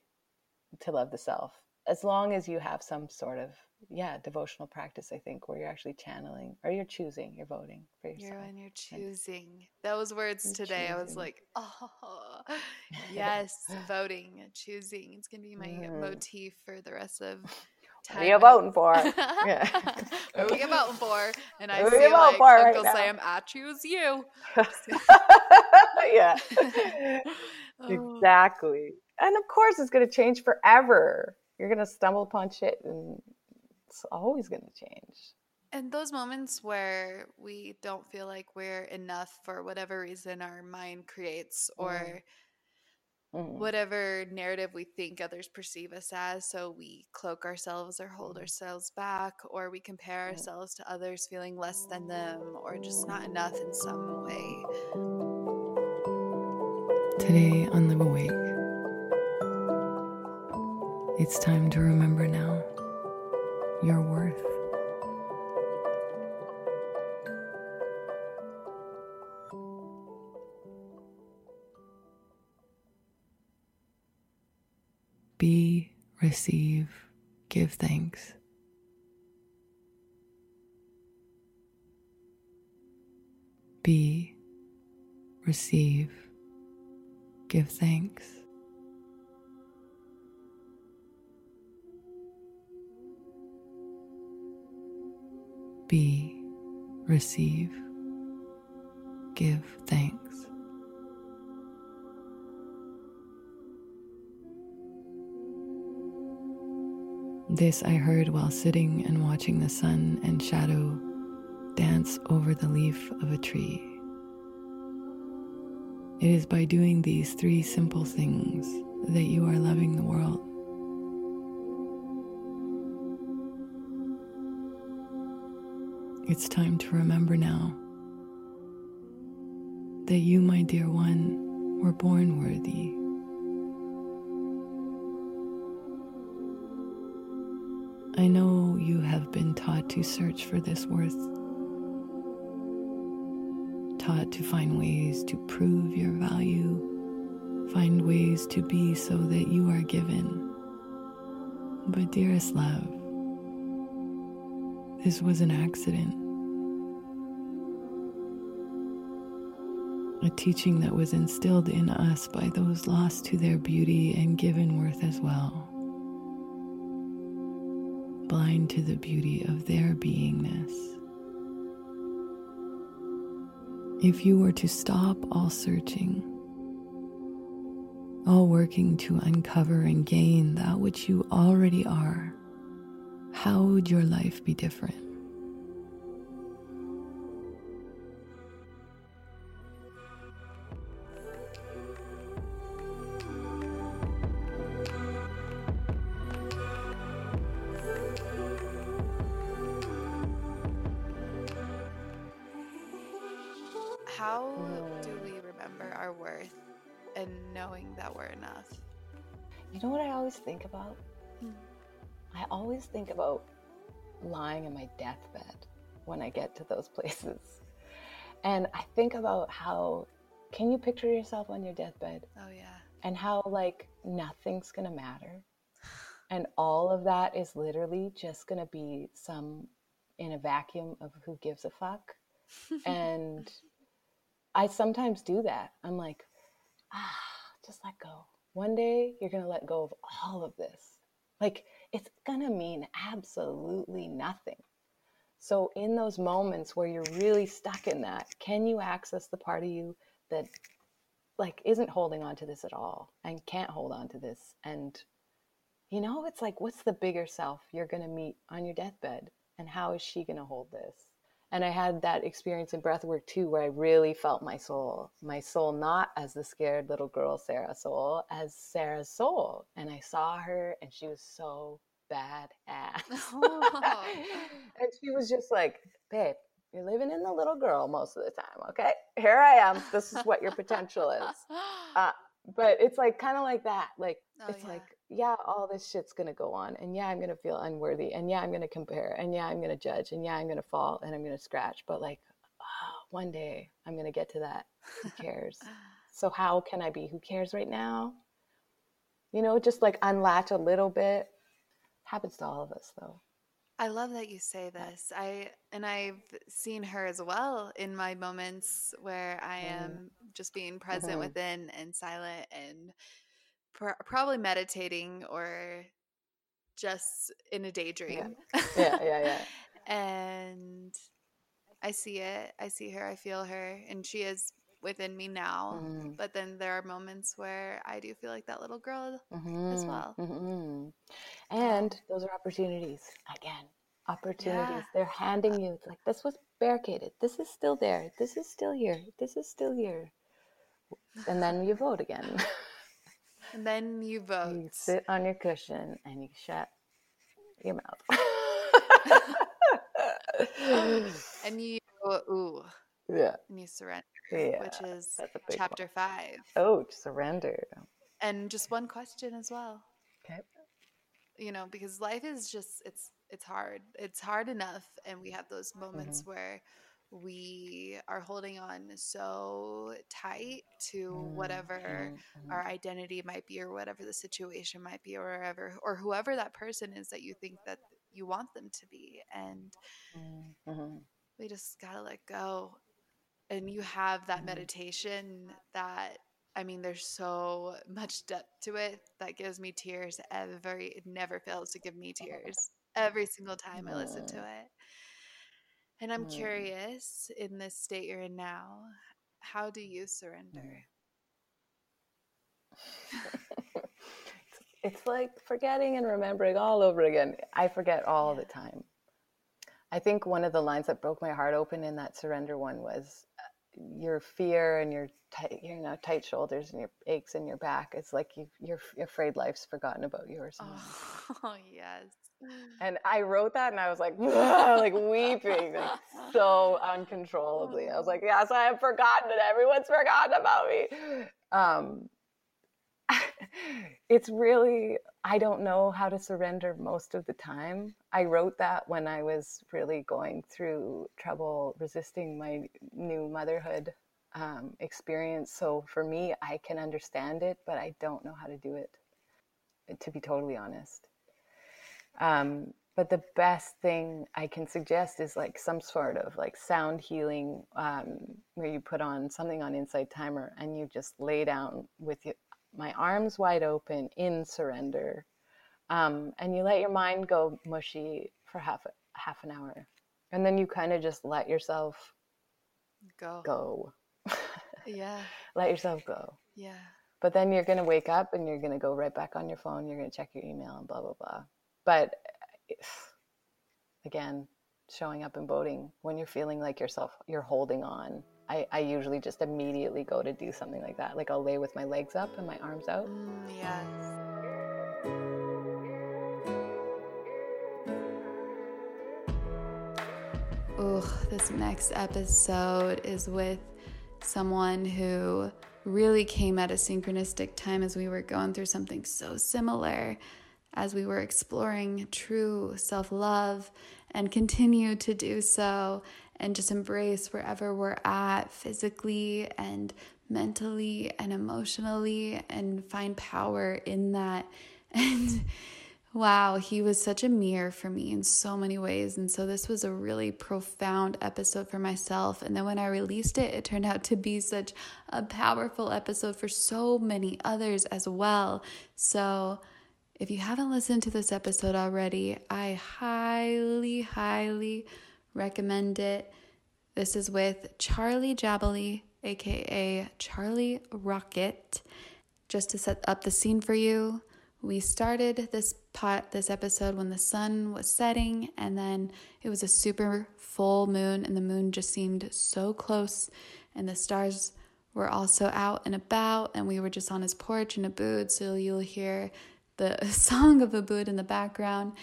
B: to love the self as long as you have some sort of yeah devotional practice i think where you're actually channeling or you're choosing you're voting for yourself
I: You're when you're choosing. Those words
B: You're
I: today, I was like, oh, yes, voting, choosing. It's going to be my
B: Mhm.
I: motif for the rest of
B: what are you voting for yeah
I: What are we voting for? And I
B: you
I: see like
B: right
I: Uncle
B: now?
I: Sam, I choose you.
B: yeah
I: Oh.
B: exactly and of course it's going to change forever you're going to stumble upon shit and it's always going to change
I: And those moments where we don't feel like we're enough for whatever reason our mind creates or
B: Mhm.
I: whatever narrative we think others perceive us as. So we cloak ourselves or hold
B: Mhm.
I: ourselves back or we compare
B: Mhm.
I: ourselves to others feeling less than them or just not enough in some way.
J: Today on Live Awake, it's time to remember now your worth. Be, receive, give thanks. Be, receive, give thanks. Be, receive, give thanks. This I heard while sitting and watching the sun and shadow dance over the leaf of a tree. It is by doing these three simple things that you are loving the world. It's time to remember now that you, my dear one, were born worthy. I know you have been taught to search for this worth, taught to find ways to prove your value, find ways to be so that you are given. But, dearest love, this was an accident. A teaching that was instilled in us by those lost to their beauty and given worth as well blind to the beauty of their beingness. If you were to stop all searching, all working to uncover and gain that which you already are, how would your life be different?
B: You know what I always think about?
I: Hmm.
B: I always think about lying in my deathbed when I get to those places. And I think about how can you picture yourself on your deathbed
I: Oh, yeah.
B: and how like nothing's going to matter? And all of that is literally just going to be some in a vacuum of who gives a fuck. and I sometimes do that. I'm like, ah, just let go. One day you're going to let go of all of this. Like, it's going to mean absolutely nothing. So, in those moments where you're really stuck in that, can you access the part of you that, like, isn't holding on to this at all and can't hold on to this? And, you know, it's like, what's the bigger self you're going to meet on your deathbed? And how is she going to hold this? And I had that experience in breathwork too, where I really felt my soul, my soul not as the scared little girl Sarah soul, as Sarah's soul. And I saw her, and she was so badass.
I: Oh.
B: and she was just like, "Babe, you're living in the little girl most of the time, okay? Here I am. This is what your potential is." Uh, but it's like kind of like that. Like
I: Oh,
B: it's
I: yeah.
B: like, yeah, all this shit's gonna go on, and yeah, I'm gonna feel unworthy, and yeah, I'm gonna compare, and yeah, I'm gonna judge, and yeah, I'm gonna fall, and I'm gonna scratch. But like, oh, one day I'm gonna get to that. Who cares? so how can I be? Who cares right now? You know, just like unlatch a little bit. Happens to all of us, though.
K: I love that you say this. I and I've seen her as well in my moments where I
B: Mm.
K: am just being present
B: Mhm.
K: within and silent and pr- probably meditating or just in a daydream.
B: Yeah, yeah, yeah.
K: and I see it. I see her. I feel her, and she is within me now.
B: Mhm.
K: But then there are moments where I do feel like that little girl as
B: Mhm,
K: well.
B: mhm. And those are opportunities. Again, opportunities.
K: Yeah.
B: They're handing you like this was barricaded. This is still there. This is still here. This is still here. And then you vote again.
K: And then you vote.
B: you sit on your cushion and you shut your mouth.
K: and you ooh
B: yeah.
K: and you surrender
B: Yeah.
K: which is
B: that's a big
K: chapter
B: one.
K: five
B: Oh, surrender.
K: and just one question as well
B: Okay.
K: you know because life is just it's it's hard it's hard enough and we have those moments
B: Mm-hmm.
K: where we are holding on so tight to whatever
B: Mhm,
K: our identity might be or whatever the situation might be or wherever or whoever that person is that you think that you want them to be and
B: mhm, mhm.
K: we just gotta let go and you have that
B: Mhm.
K: meditation that i mean there's so much depth to it that gives me tears every it never fails to give me tears every single time i listen to it and i'm
B: Mm.
K: curious in this state you're in now how do you surrender
B: it's, it's like forgetting and remembering all over again. I forget all the time. I think one of the lines that broke my heart open in that surrender one was uh, your fear and your tight, you know, tight shoulders and your aches in your back. It's like you, you're, you're afraid life's forgotten about you or something.
K: oh yes
B: And I wrote that and I was like, like weeping, like so uncontrollably. I was like, yes, I have forgotten and everyone's forgotten about me. Um, it's really, I don't know how to surrender most of the time. I wrote that when I was really going through trouble resisting my new motherhood um, experience. So for me, I can understand it, but I don't know how to do it, to be totally honest. Um, but the best thing I can suggest is like some sort of like sound healing, um, where you put on something on Insight Timer and you just lay down with your, my arms wide open in surrender, um, and you let your mind go mushy for half a, half an hour, and then you kind of just let yourself
K: go
B: go,
K: yeah
B: let yourself go.
K: yeah
B: But then you're going to wake up and you're going to go right back on your phone. You're going to check your email and blah, blah, blah. But again, showing up and voting when you're feeling like yourself, you're holding on. I, I usually just immediately go to do something like that. Like I'll lay with my legs up and my arms out.
K: mm, yes
A: Ugh, this next episode is with someone who really came at a synchronistic time as we were going through something so similar as we were exploring true self love and continue to do so and just embrace wherever we're at physically and mentally and emotionally and find power in that. And Wow, he was such a mirror for me in so many ways. And so this was a really profound episode for myself. And then when I released it, it turned out to be such a powerful episode for so many others as well. So if you haven't listened to this episode already, I highly, highly recommend it. This is with Charlie Jabaley, aka Charlie Rocket. Just to set up the scene for you, we started this pot this episode when the sun was setting and then it was a super full moon and the moon just seemed so close and the stars were also out and about and we were just on his porch in Ubud so you'll hear the song of Ubud in the background.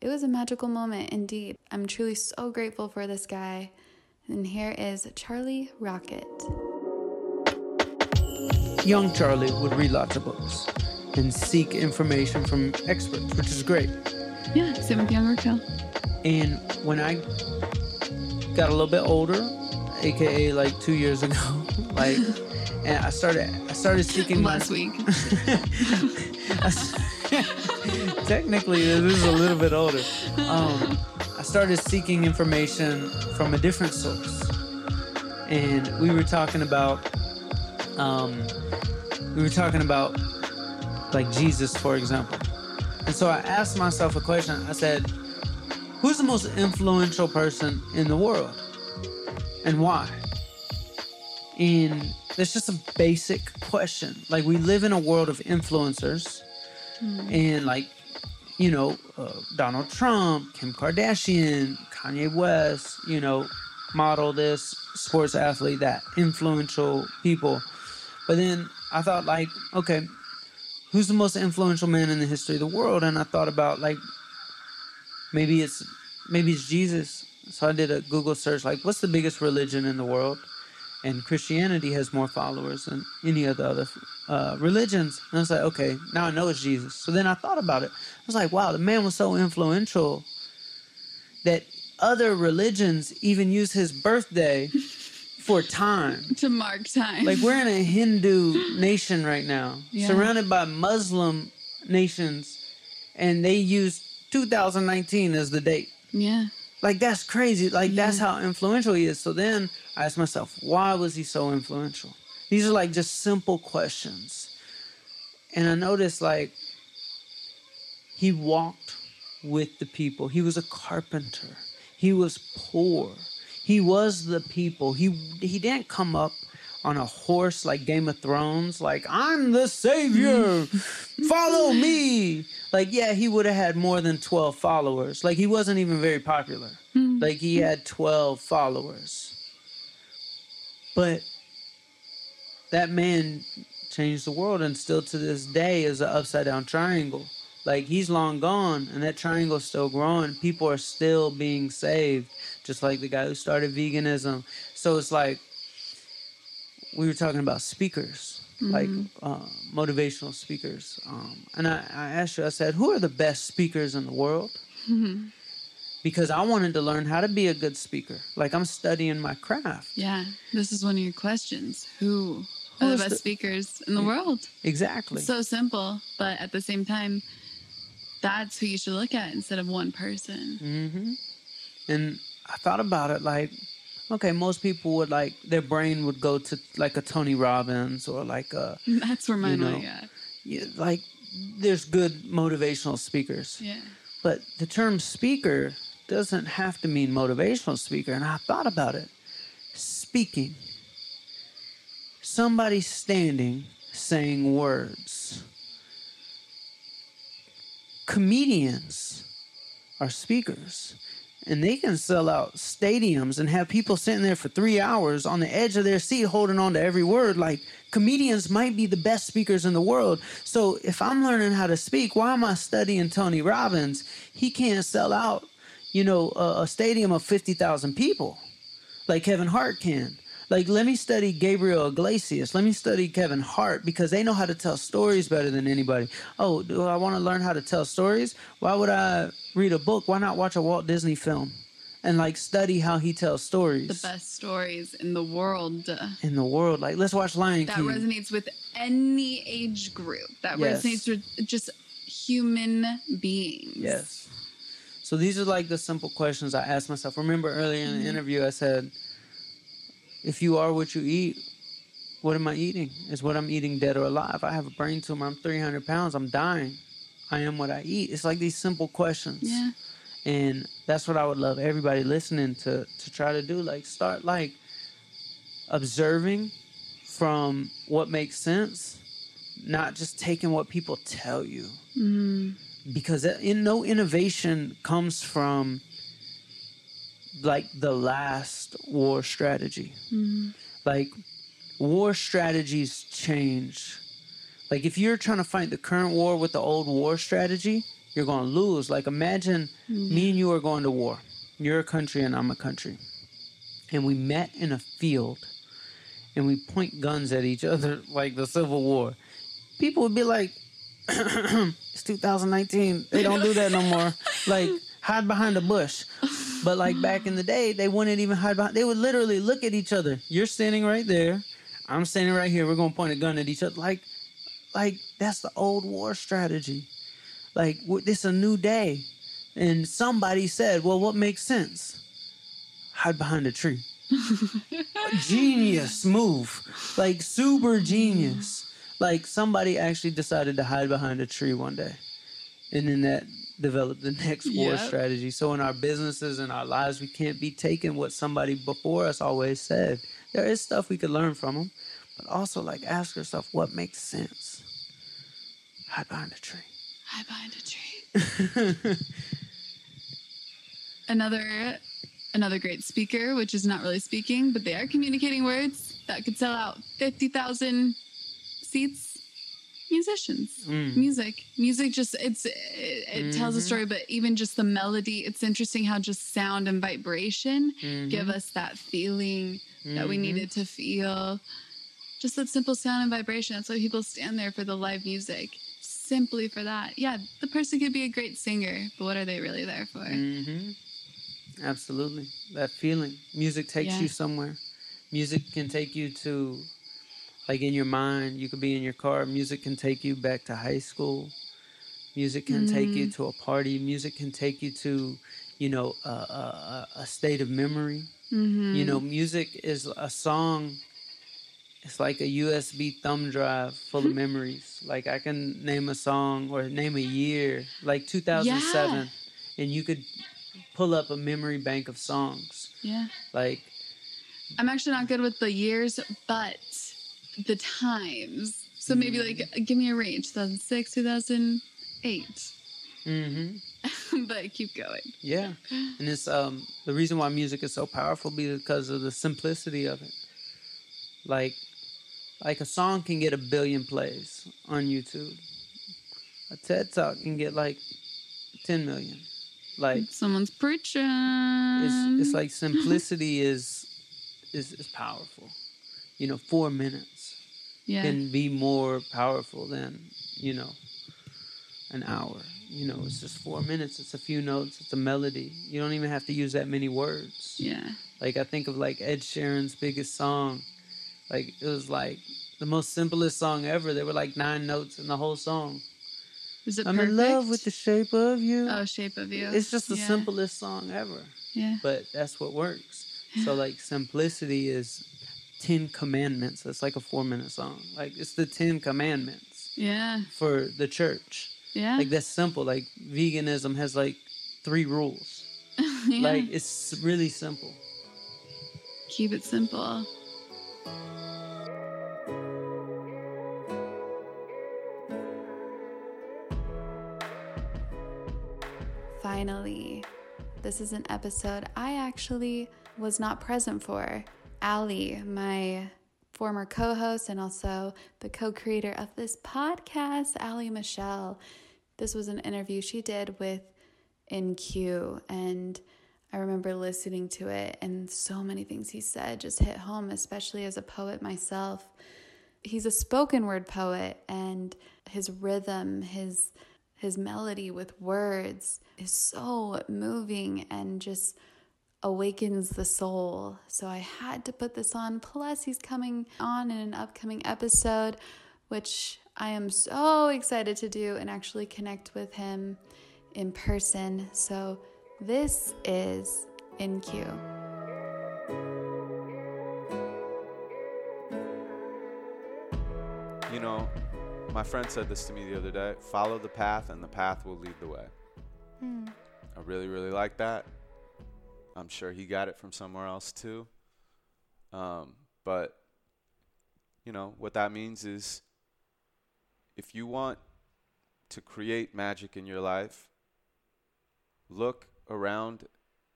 A: It was a magical moment indeed. I'm truly so grateful for this guy. And here is Charlie Rocket.
L: Young Charlie would read lots of books and seek information from experts, which is great.
E: Yeah, same with Young Raquel.
L: And when I got a little bit older, aka like two years ago, like, and I started, I started seeking my-
E: Last week.
L: Technically, this is a little bit older. Um, I started seeking information from a different source. And we were talking about, um, we were talking about like Jesus, for example. And so I asked myself a question. I said, who's the most influential person in the world and why? And that's just a basic question. Like, we live in a world of influencers, and like, you know, uh, Donald Trump, Kim Kardashian, Kanye West, you know, model this, sports athlete, that, influential people. But then I thought, like, okay, who's the most influential man in the history of the world? And I thought about like maybe it's maybe it's Jesus. So I did a Google search like what's the biggest religion in the world? And Christianity has more followers than any of the other uh, religions. And I was like, okay, now I know it's Jesus. So then I thought about it. I was like, wow, the man was so influential that other religions even use his birthday for time.
M: To mark time.
L: Like we're in a Hindu nation right now,
M: Yeah.
L: surrounded by Muslim nations, and they use 2019 as the date.
M: Yeah.
L: Like that's crazy. Like that's how influential he is. So then I asked myself, why was he so influential? These are like just simple questions. And I noticed like he walked with the people. He was a carpenter. He was poor. He was the people. He he didn't come up on a horse like Game of Thrones, like I'm the savior. Follow me. Like yeah, he would have had more than 12 followers. Like he wasn't even very popular. Hmm. Like he had 12 followers. But that man changed the world and still to this day is an upside down triangle. Like he's long gone and that triangle's still growing. People are still being saved, just like the guy who started veganism. So it's like we were talking about speakers, like uh, motivational speakers. Um, and I, I asked you, I said, who are the best speakers in the world? Because I wanted to learn how to be a good speaker. Like I'm studying my craft.
M: Yeah. This is one of your questions. Who are the best
L: the-
M: speakers in the world?
L: Exactly.
M: So simple, but at the same time, that's who you should look at instead of one person.
L: hmm And I thought about it like, okay, most people would like their brain would go to like a Tony Robbins or like a
M: That's where mine
L: know,
M: went. Yeah.
L: yeah, like there's good motivational speakers.
M: Yeah.
L: But the term speaker doesn't have to mean motivational speaker. And I thought about it. Speaking. Somebody standing saying words. Comedians are speakers. And they can sell out stadiums and have people sitting there for three hours on the edge of their seat holding on to every word. Like comedians might be the best speakers in the world. So if I'm learning how to speak, why am I studying Tony Robbins? He can't sell out, you know, a, a stadium of 50,000 people like Kevin Hart can. Like, let me study Gabriel Iglesias. Let me study Kevin Hart because they know how to tell stories better than anybody. Oh, do I want to learn how to tell stories? Why would I read a book? Why not watch a Walt Disney film and like study how he tells stories
M: The best stories in the world.
L: in the world? Like, let's watch Lion
M: that
L: King.
M: That resonates with any age group. That
L: Yes.
M: resonates with just human beings.
L: Yes. So these are like the simple questions I asked myself. Remember earlier in the mm-hmm. interview, I said, if you are what you eat, what am I eating? Is what I'm eating dead or alive? I have a brain tumor. I'm 300 pounds. I'm dying. I am what I eat. It's like these simple questions.
M: Yeah.
L: And that's what I would love everybody listening to to try to do. Like start like observing from what makes sense, not just taking what people tell you
M: Mm.
L: because in no innovation comes from like the last war strategy.
M: Mm.
L: like war strategies change. Like if you're trying to fight the current war with the old war strategy you're going to lose. Like imagine me and you are going to war. You're a country and i'm a country. And we met in a field and we point guns at each other like the civil war. People would be like it's 2019 they don't do that no more. Like hide behind a bush but like back in the day they wouldn't even hide behind they would literally look at each other you're standing right there i'm standing right here we're gonna point a gun at each other like like that's the old war strategy like this a new day And somebody said, Well, what makes sense? Hide behind a tree. genius move. Like super genius. Like somebody actually decided to hide behind a tree one day. And then that developed the next war
A: Yep.
L: strategy. So in our businesses and our lives, we can't be taking what somebody before us always said. There is stuff we could learn from them, but also like ask yourself what makes sense. Hide behind a tree.
A: Hide behind a tree. another another great speaker, which is not really speaking, but they are communicating words that could sell out fifty thousand seats. Musicians,
L: Mm.
A: music, music. Just it's it, it tells a story, but even just the melody. It's interesting how just sound and vibration give
L: Mhm.
A: us that feeling that we
L: Mhm.
A: needed to feel. Just that simple sound and vibration. That's why people stand there for the live music. Simply for that. Yeah, the person could be a great singer, but what are they really there for?
L: hmm Absolutely. That feeling. Music takes
A: Yeah.
L: you somewhere. Music can take you to, like in your mind, you could be in your car. Music can take you back to high school. Music can take you
A: Mhm.
L: to a party. Music can take you to, you know, a, a, a state of memory.
A: Mm-hmm.
L: You know, music is a song. It's like a USB thumb drive full of memories. Like I can name a song or name a year, like 2007, and you could pull up a memory bank of songs.
A: Yeah.
L: Like
A: I'm actually not good with the years, but the times. So maybe like
L: Mm-hmm.
A: give me a range 2006, 2008.
L: hmm
A: but keep going.
L: Yeah, and it's um the reason why music is so powerful because of the simplicity of it. Like, like a song can get a billion plays on YouTube. A TED Talk can get like ten million. Like
A: Someone's preaching.
L: it's it's like simplicity is is is powerful. You know, four minutes
A: yeah.
L: can be more powerful than you know an hour. You know, it's just four minutes. It's a few notes. It's a melody. You don't even have to use that many words.
A: yeah.
L: Like I think of like Ed Sheeran's biggest song. Like it was like the most simplest song ever. There were like nine notes in the whole song.
A: Is it
L: I'm
A: perfect?
L: in love with the shape of you.
A: Oh, shape of you.
L: It's just the
A: yeah.
L: simplest song ever.
A: Yeah.
L: But that's what works. So like simplicity is Ten Commandments. That's like a four minute song. Like it's the Ten Commandments
A: Yeah.
L: for the church.
A: Yeah.
L: Like that's simple. Like veganism has like three rules.
A: yeah.
L: Like it's really simple.
A: keep it simple. Finally, this is an episode I actually was not present for. Allie, my former co host and also the co creator of this podcast, Allie Michelle. This was an interview she did with InQ, and I remember listening to it, and so many things he said just hit home, especially as a poet myself. He's a spoken word poet, and his rhythm, his his melody with words is so moving and just awakens the soul. So I had to put this on. Plus, he's coming on in an upcoming episode, which I am so excited to do and actually connect with him in person. So this is InQ.
N: You know, my friend said this to me the other day follow the path, and the path will lead the way. Hmm. I really, really like that. I'm sure he got it from somewhere else too. Um, but, you know, what that means is if you want to create magic in your life, look around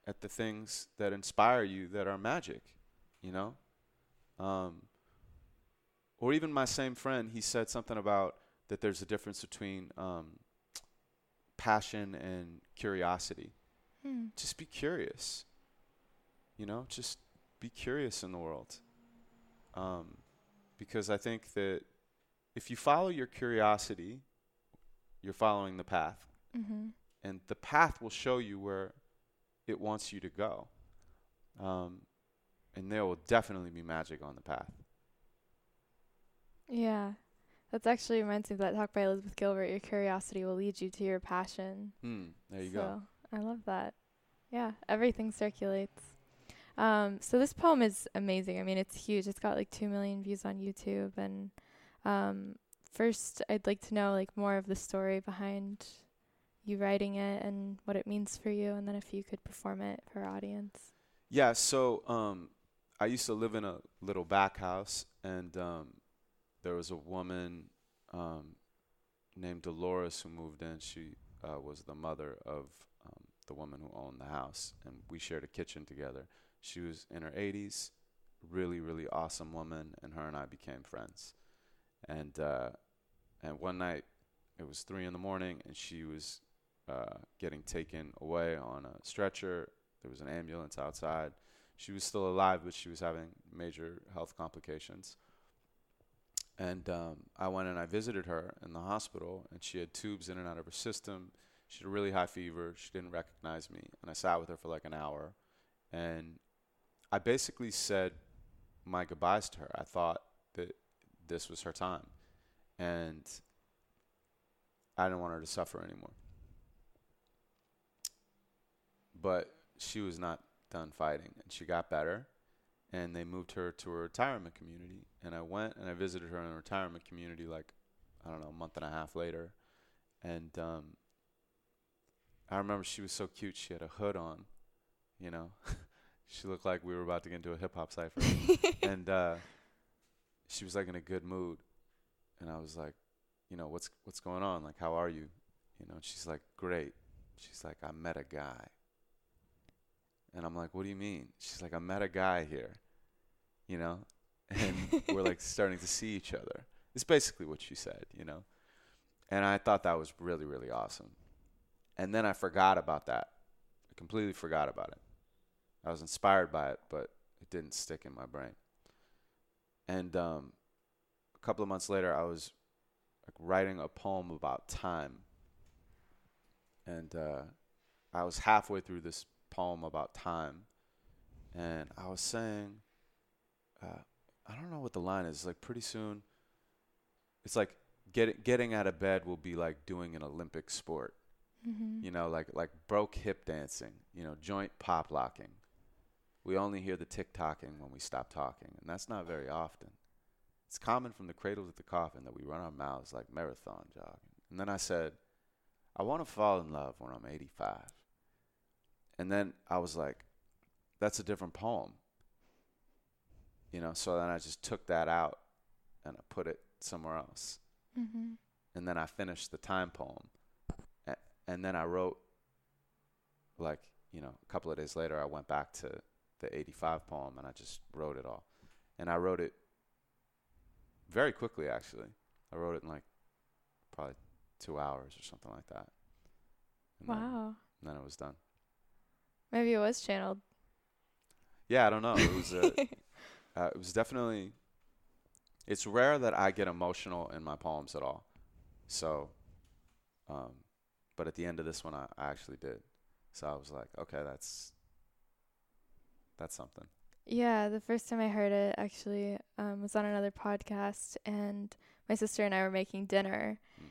N: at the things that inspire you that are magic, you know? Um, or even my same friend, he said something about that there's a difference between um, passion and curiosity. Just be curious. You know, just be curious in the world. Um, because I think that if you follow your curiosity, you're following the path.
O: Mm-hmm.
N: And the path will show you where it wants you to go. Um, and there will definitely be magic on the path.
O: Yeah. That's actually reminds me of that talk by Elizabeth Gilbert. Your curiosity will lead you to your passion.
N: Hmm, there you
O: so
N: go.
O: I love that. Yeah, everything circulates. Um, so this poem is amazing. I mean, it's huge. It's got like two million views on YouTube. And um, first, I'd like to know like more of the story behind you writing it and what it means for you, and then if you could perform it for our audience.
N: Yeah. So um, I used to live in a little back house, and um, there was a woman um, named Dolores who moved in. She uh, was the mother of um, the woman who owned the house, and we shared a kitchen together. She was in her 80s, really, really awesome woman, and her and I became friends. And uh, and one night, it was three in the morning, and she was uh, getting taken away on a stretcher. There was an ambulance outside. She was still alive, but she was having major health complications. And um, I went and I visited her in the hospital, and she had tubes in and out of her system. She had a really high fever. She didn't recognize me, and I sat with her for like an hour, and I basically said my goodbyes to her. I thought that this was her time, and I didn't want her to suffer anymore. But she was not done fighting, and she got better and they moved her to a retirement community. And I went and I visited her in a retirement community like I don't know a month and a half later, and um, I remember she was so cute. She had a hood on, you know. she looked like we were about to get into a hip hop cipher, and uh, she was like in a good mood, and I was like, you know, what's what's going on? Like, how are you? You know, and she's like, great. She's like, I met a guy. And I'm like, what do you mean? She's like, I met a guy here, you know, and we're like starting to see each other. It's basically what she said, you know. And I thought that was really, really awesome. And then I forgot about that. I completely forgot about it. I was inspired by it, but it didn't stick in my brain. And um, a couple of months later, I was like writing a poem about time. And uh, I was halfway through this poem about time, and I was saying, uh, I don't know what the line is. Like pretty soon, it's like get, getting out of bed will be like doing an Olympic sport. Mm-hmm. You know, like like broke hip dancing. You know, joint pop locking. We only hear the tick tocking when we stop talking, and that's not very often. It's common from the cradle to the coffin that we run our mouths like marathon jogging. And then I said, I want to fall in love when I'm 85. And then I was like, that's a different poem. You know, so then I just took that out and I put it somewhere else. Mm-hmm. And then I finished the time poem. and then I wrote, like, you know, a couple of days later, I went back to the 85 poem and I just wrote it all. And I wrote it very quickly, actually. I wrote it in like probably two hours or something like that.
O: And wow. Then,
N: and then it was done.
O: Maybe it was channeled.
N: Yeah, I don't know. It was uh, uh, it was definitely. It's rare that I get emotional in my poems at all, so. Um, but at the end of this one, I, I actually did. So I was like, okay, that's. That's something.
O: Yeah, the first time I heard it actually um, was on another podcast, and my sister and I were making dinner, mm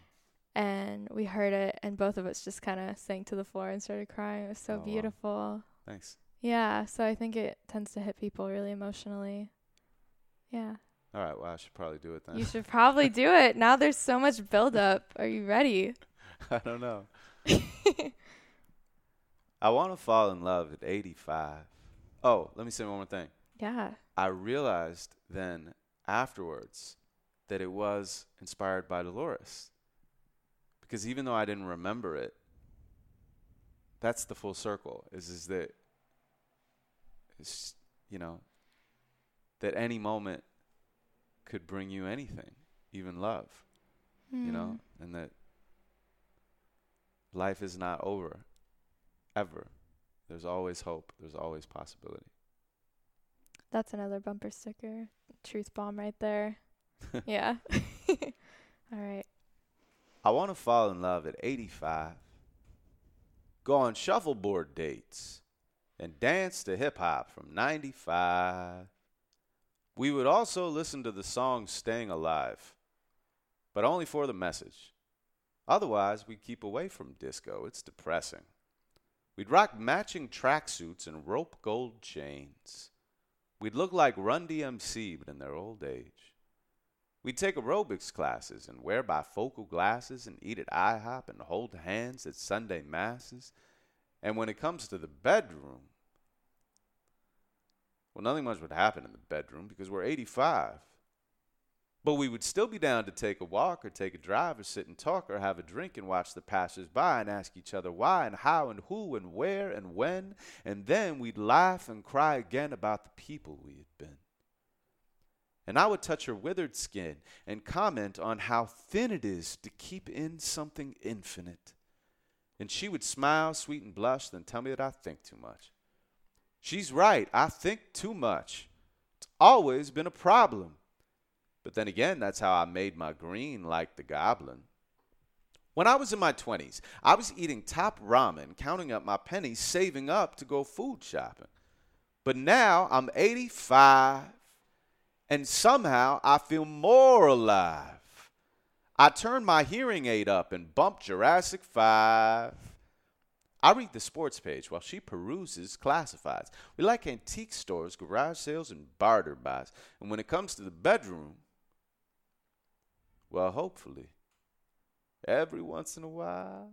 O: and we heard it and both of us just kind of sank to the floor and started crying. It was so oh, beautiful. Wow.
N: thanks.
O: Yeah so i think it tends to hit people really emotionally. Yeah.
N: All right well i should probably do it then.
O: You should probably do it. Now there's so much buildup. Are you ready?
N: I don't know. I want to fall in love at 85 oh let me say one more thing
O: yeah
N: i realized then afterwards that it was inspired by dolores because even though I didn't remember it, that's the full circle. Is is that it's you know that any moment could bring you anything, even love. Mm. You know, hmm. and that life is not over ever. There's always hope. There's always possibility.
O: That's another bumper sticker. Truth bomb right there. yeah. All right.
N: I want to fall in love at 85, go on shuffleboard dates, and dance to hip hop from 95. We would also listen to the song Staying Alive, but only for the message. Otherwise, we keep away from disco. It's depressing. We'd rock matching tracksuits and rope gold chains. We'd look like Run DMC, but in their old age. We'd take aerobics classes and wear bifocal glasses and eat at IHOP and hold hands at Sunday masses. And when it comes to the bedroom, well, nothing much would happen in the bedroom because we're 85. But we would still be down to take a walk or take a drive or sit and talk or have a drink and watch the passers by and ask each other why and how and who and where and when. And then we'd laugh and cry again about the people we had been. And I would touch her withered skin and comment on how thin it is to keep in something infinite. And she would smile, sweet, and blush, then tell me that I think too much. She's right. I think too much. It's always been a problem. But then again, that's how I made my green like the goblin. When I was in my 20s, I was eating top ramen, counting up my pennies, saving up to go food shopping. But now I'm 85, and somehow I feel more alive. I turned my hearing aid up and bumped Jurassic 5. I read the sports page while she peruses classifieds. We like antique stores, garage sales, and barter buys. And when it comes to the bedroom, well, hopefully, every once in a while,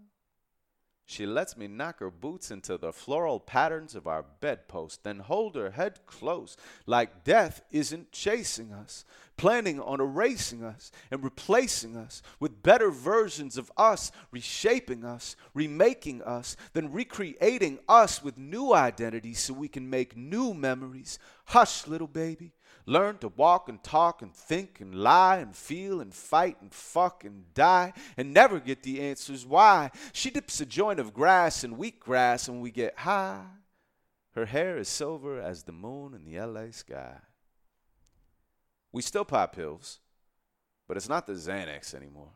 N: she lets me knock her boots into the floral patterns of our bedpost, then hold her head close, like death isn't chasing us, planning on erasing us and replacing us with better versions of us, reshaping us, remaking us, then recreating us with new identities so we can make new memories. Hush, little baby. Learn to walk and talk and think and lie and feel and fight and fuck and die and never get the answers why. She dips a joint of grass in wheat grass and we get high. Her hair is silver as the moon in the LA sky. We still pop pills, but it's not the Xanax anymore.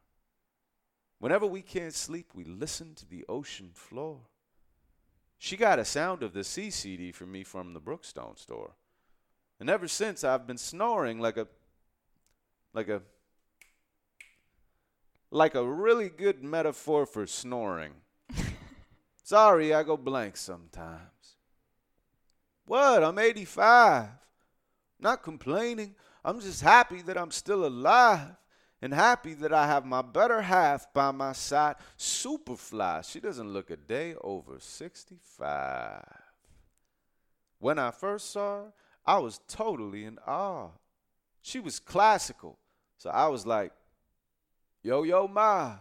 N: Whenever we can't sleep, we listen to the ocean floor. She got a sound of the sea CD for me from the Brookstone store. And ever since, I've been snoring like a, like a, like a really good metaphor for snoring. Sorry, I go blank sometimes. What? I'm 85. Not complaining. I'm just happy that I'm still alive and happy that I have my better half by my side. Superfly. She doesn't look a day over 65. When I first saw her, I was totally in awe. She was classical. So I was like, yo, yo, ma.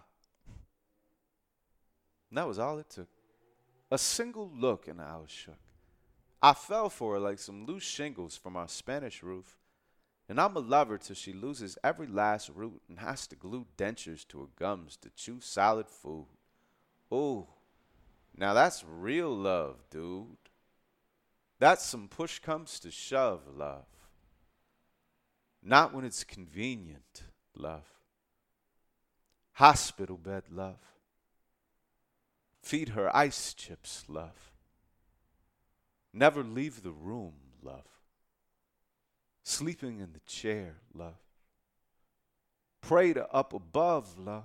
N: And that was all it took. A single look and I was shook. I fell for her like some loose shingles from our Spanish roof. And I'm a lover till she loses every last root and has to glue dentures to her gums to chew solid food. Ooh, now that's real love, dude. That's some push comes to shove love. Not when it's convenient, love. Hospital bed love. Feed her ice chips, love. Never leave the room, love. Sleeping in the chair, love. Pray to up above, love.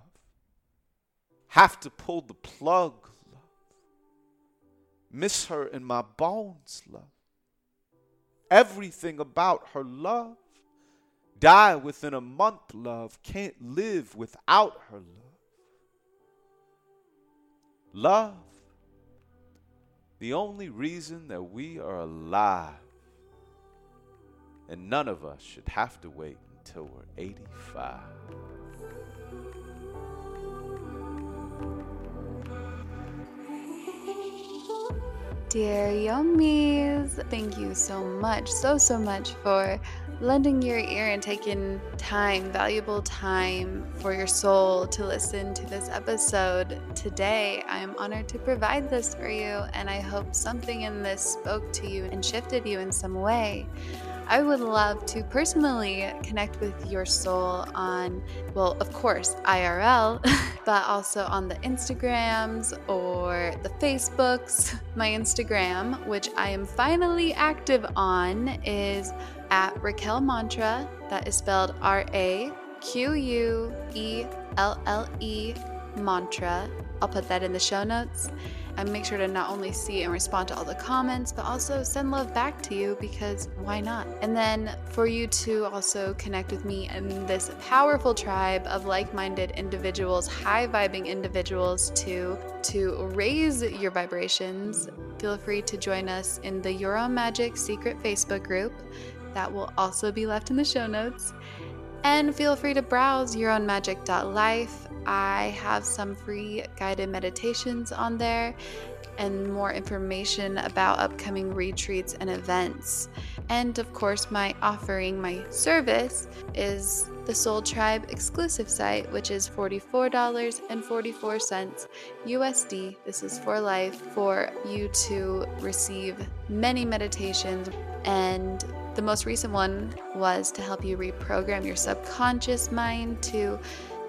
N: Have to pull the plug, miss her in my bones, love. Everything about her love. Die within a month, love. Can't live without her love. Love, the only reason that we are alive. And none of us should have to wait until we're 85.
A: Dear Yummies, thank you so much, so, so much for lending your ear and taking time, valuable time for your soul to listen to this episode. Today, I am honored to provide this for you, and I hope something in this spoke to you and shifted you in some way. I would love to personally connect with your soul on, well, of course, IRL, but also on the Instagrams or the Facebooks. My Instagram, which I am finally active on, is at Raquelle Mantra. That is spelled R A Q U E L L E mantra. I'll put that in the show notes and make sure to not only see and respond to all the comments, but also send love back to you because why not? And then for you to also connect with me and this powerful tribe of like-minded individuals, high vibing individuals to to raise your vibrations, feel free to join us in the Own Magic secret Facebook group. That will also be left in the show notes. And feel free to browse yourownmagic.life. I have some free guided meditations on there and more information about upcoming retreats and events. And of course, my offering, my service is the Soul Tribe exclusive site, which is $44.44 USD. This is for life for you to receive many meditations and the most recent one was to help you reprogram your subconscious mind to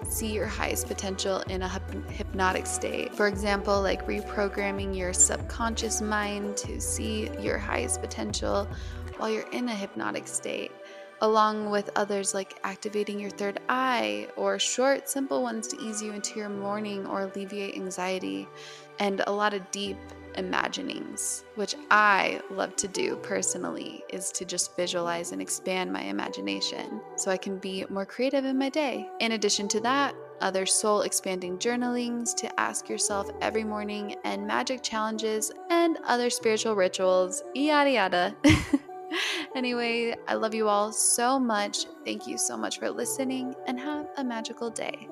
A: see your highest potential in a hypnotic state. For example, like reprogramming your subconscious mind to see your highest potential while you're in a hypnotic state, along with others like activating your third eye or short, simple ones to ease you into your morning or alleviate anxiety, and a lot of deep imaginings, which I love to do personally, is to just visualize and expand my imagination so I can be more creative in my day. In addition to that, other soul expanding journalings to ask yourself every morning, and magic challenges and other spiritual rituals, yada yada. anyway, I love you all so much. Thank you so much for listening and have a magical day.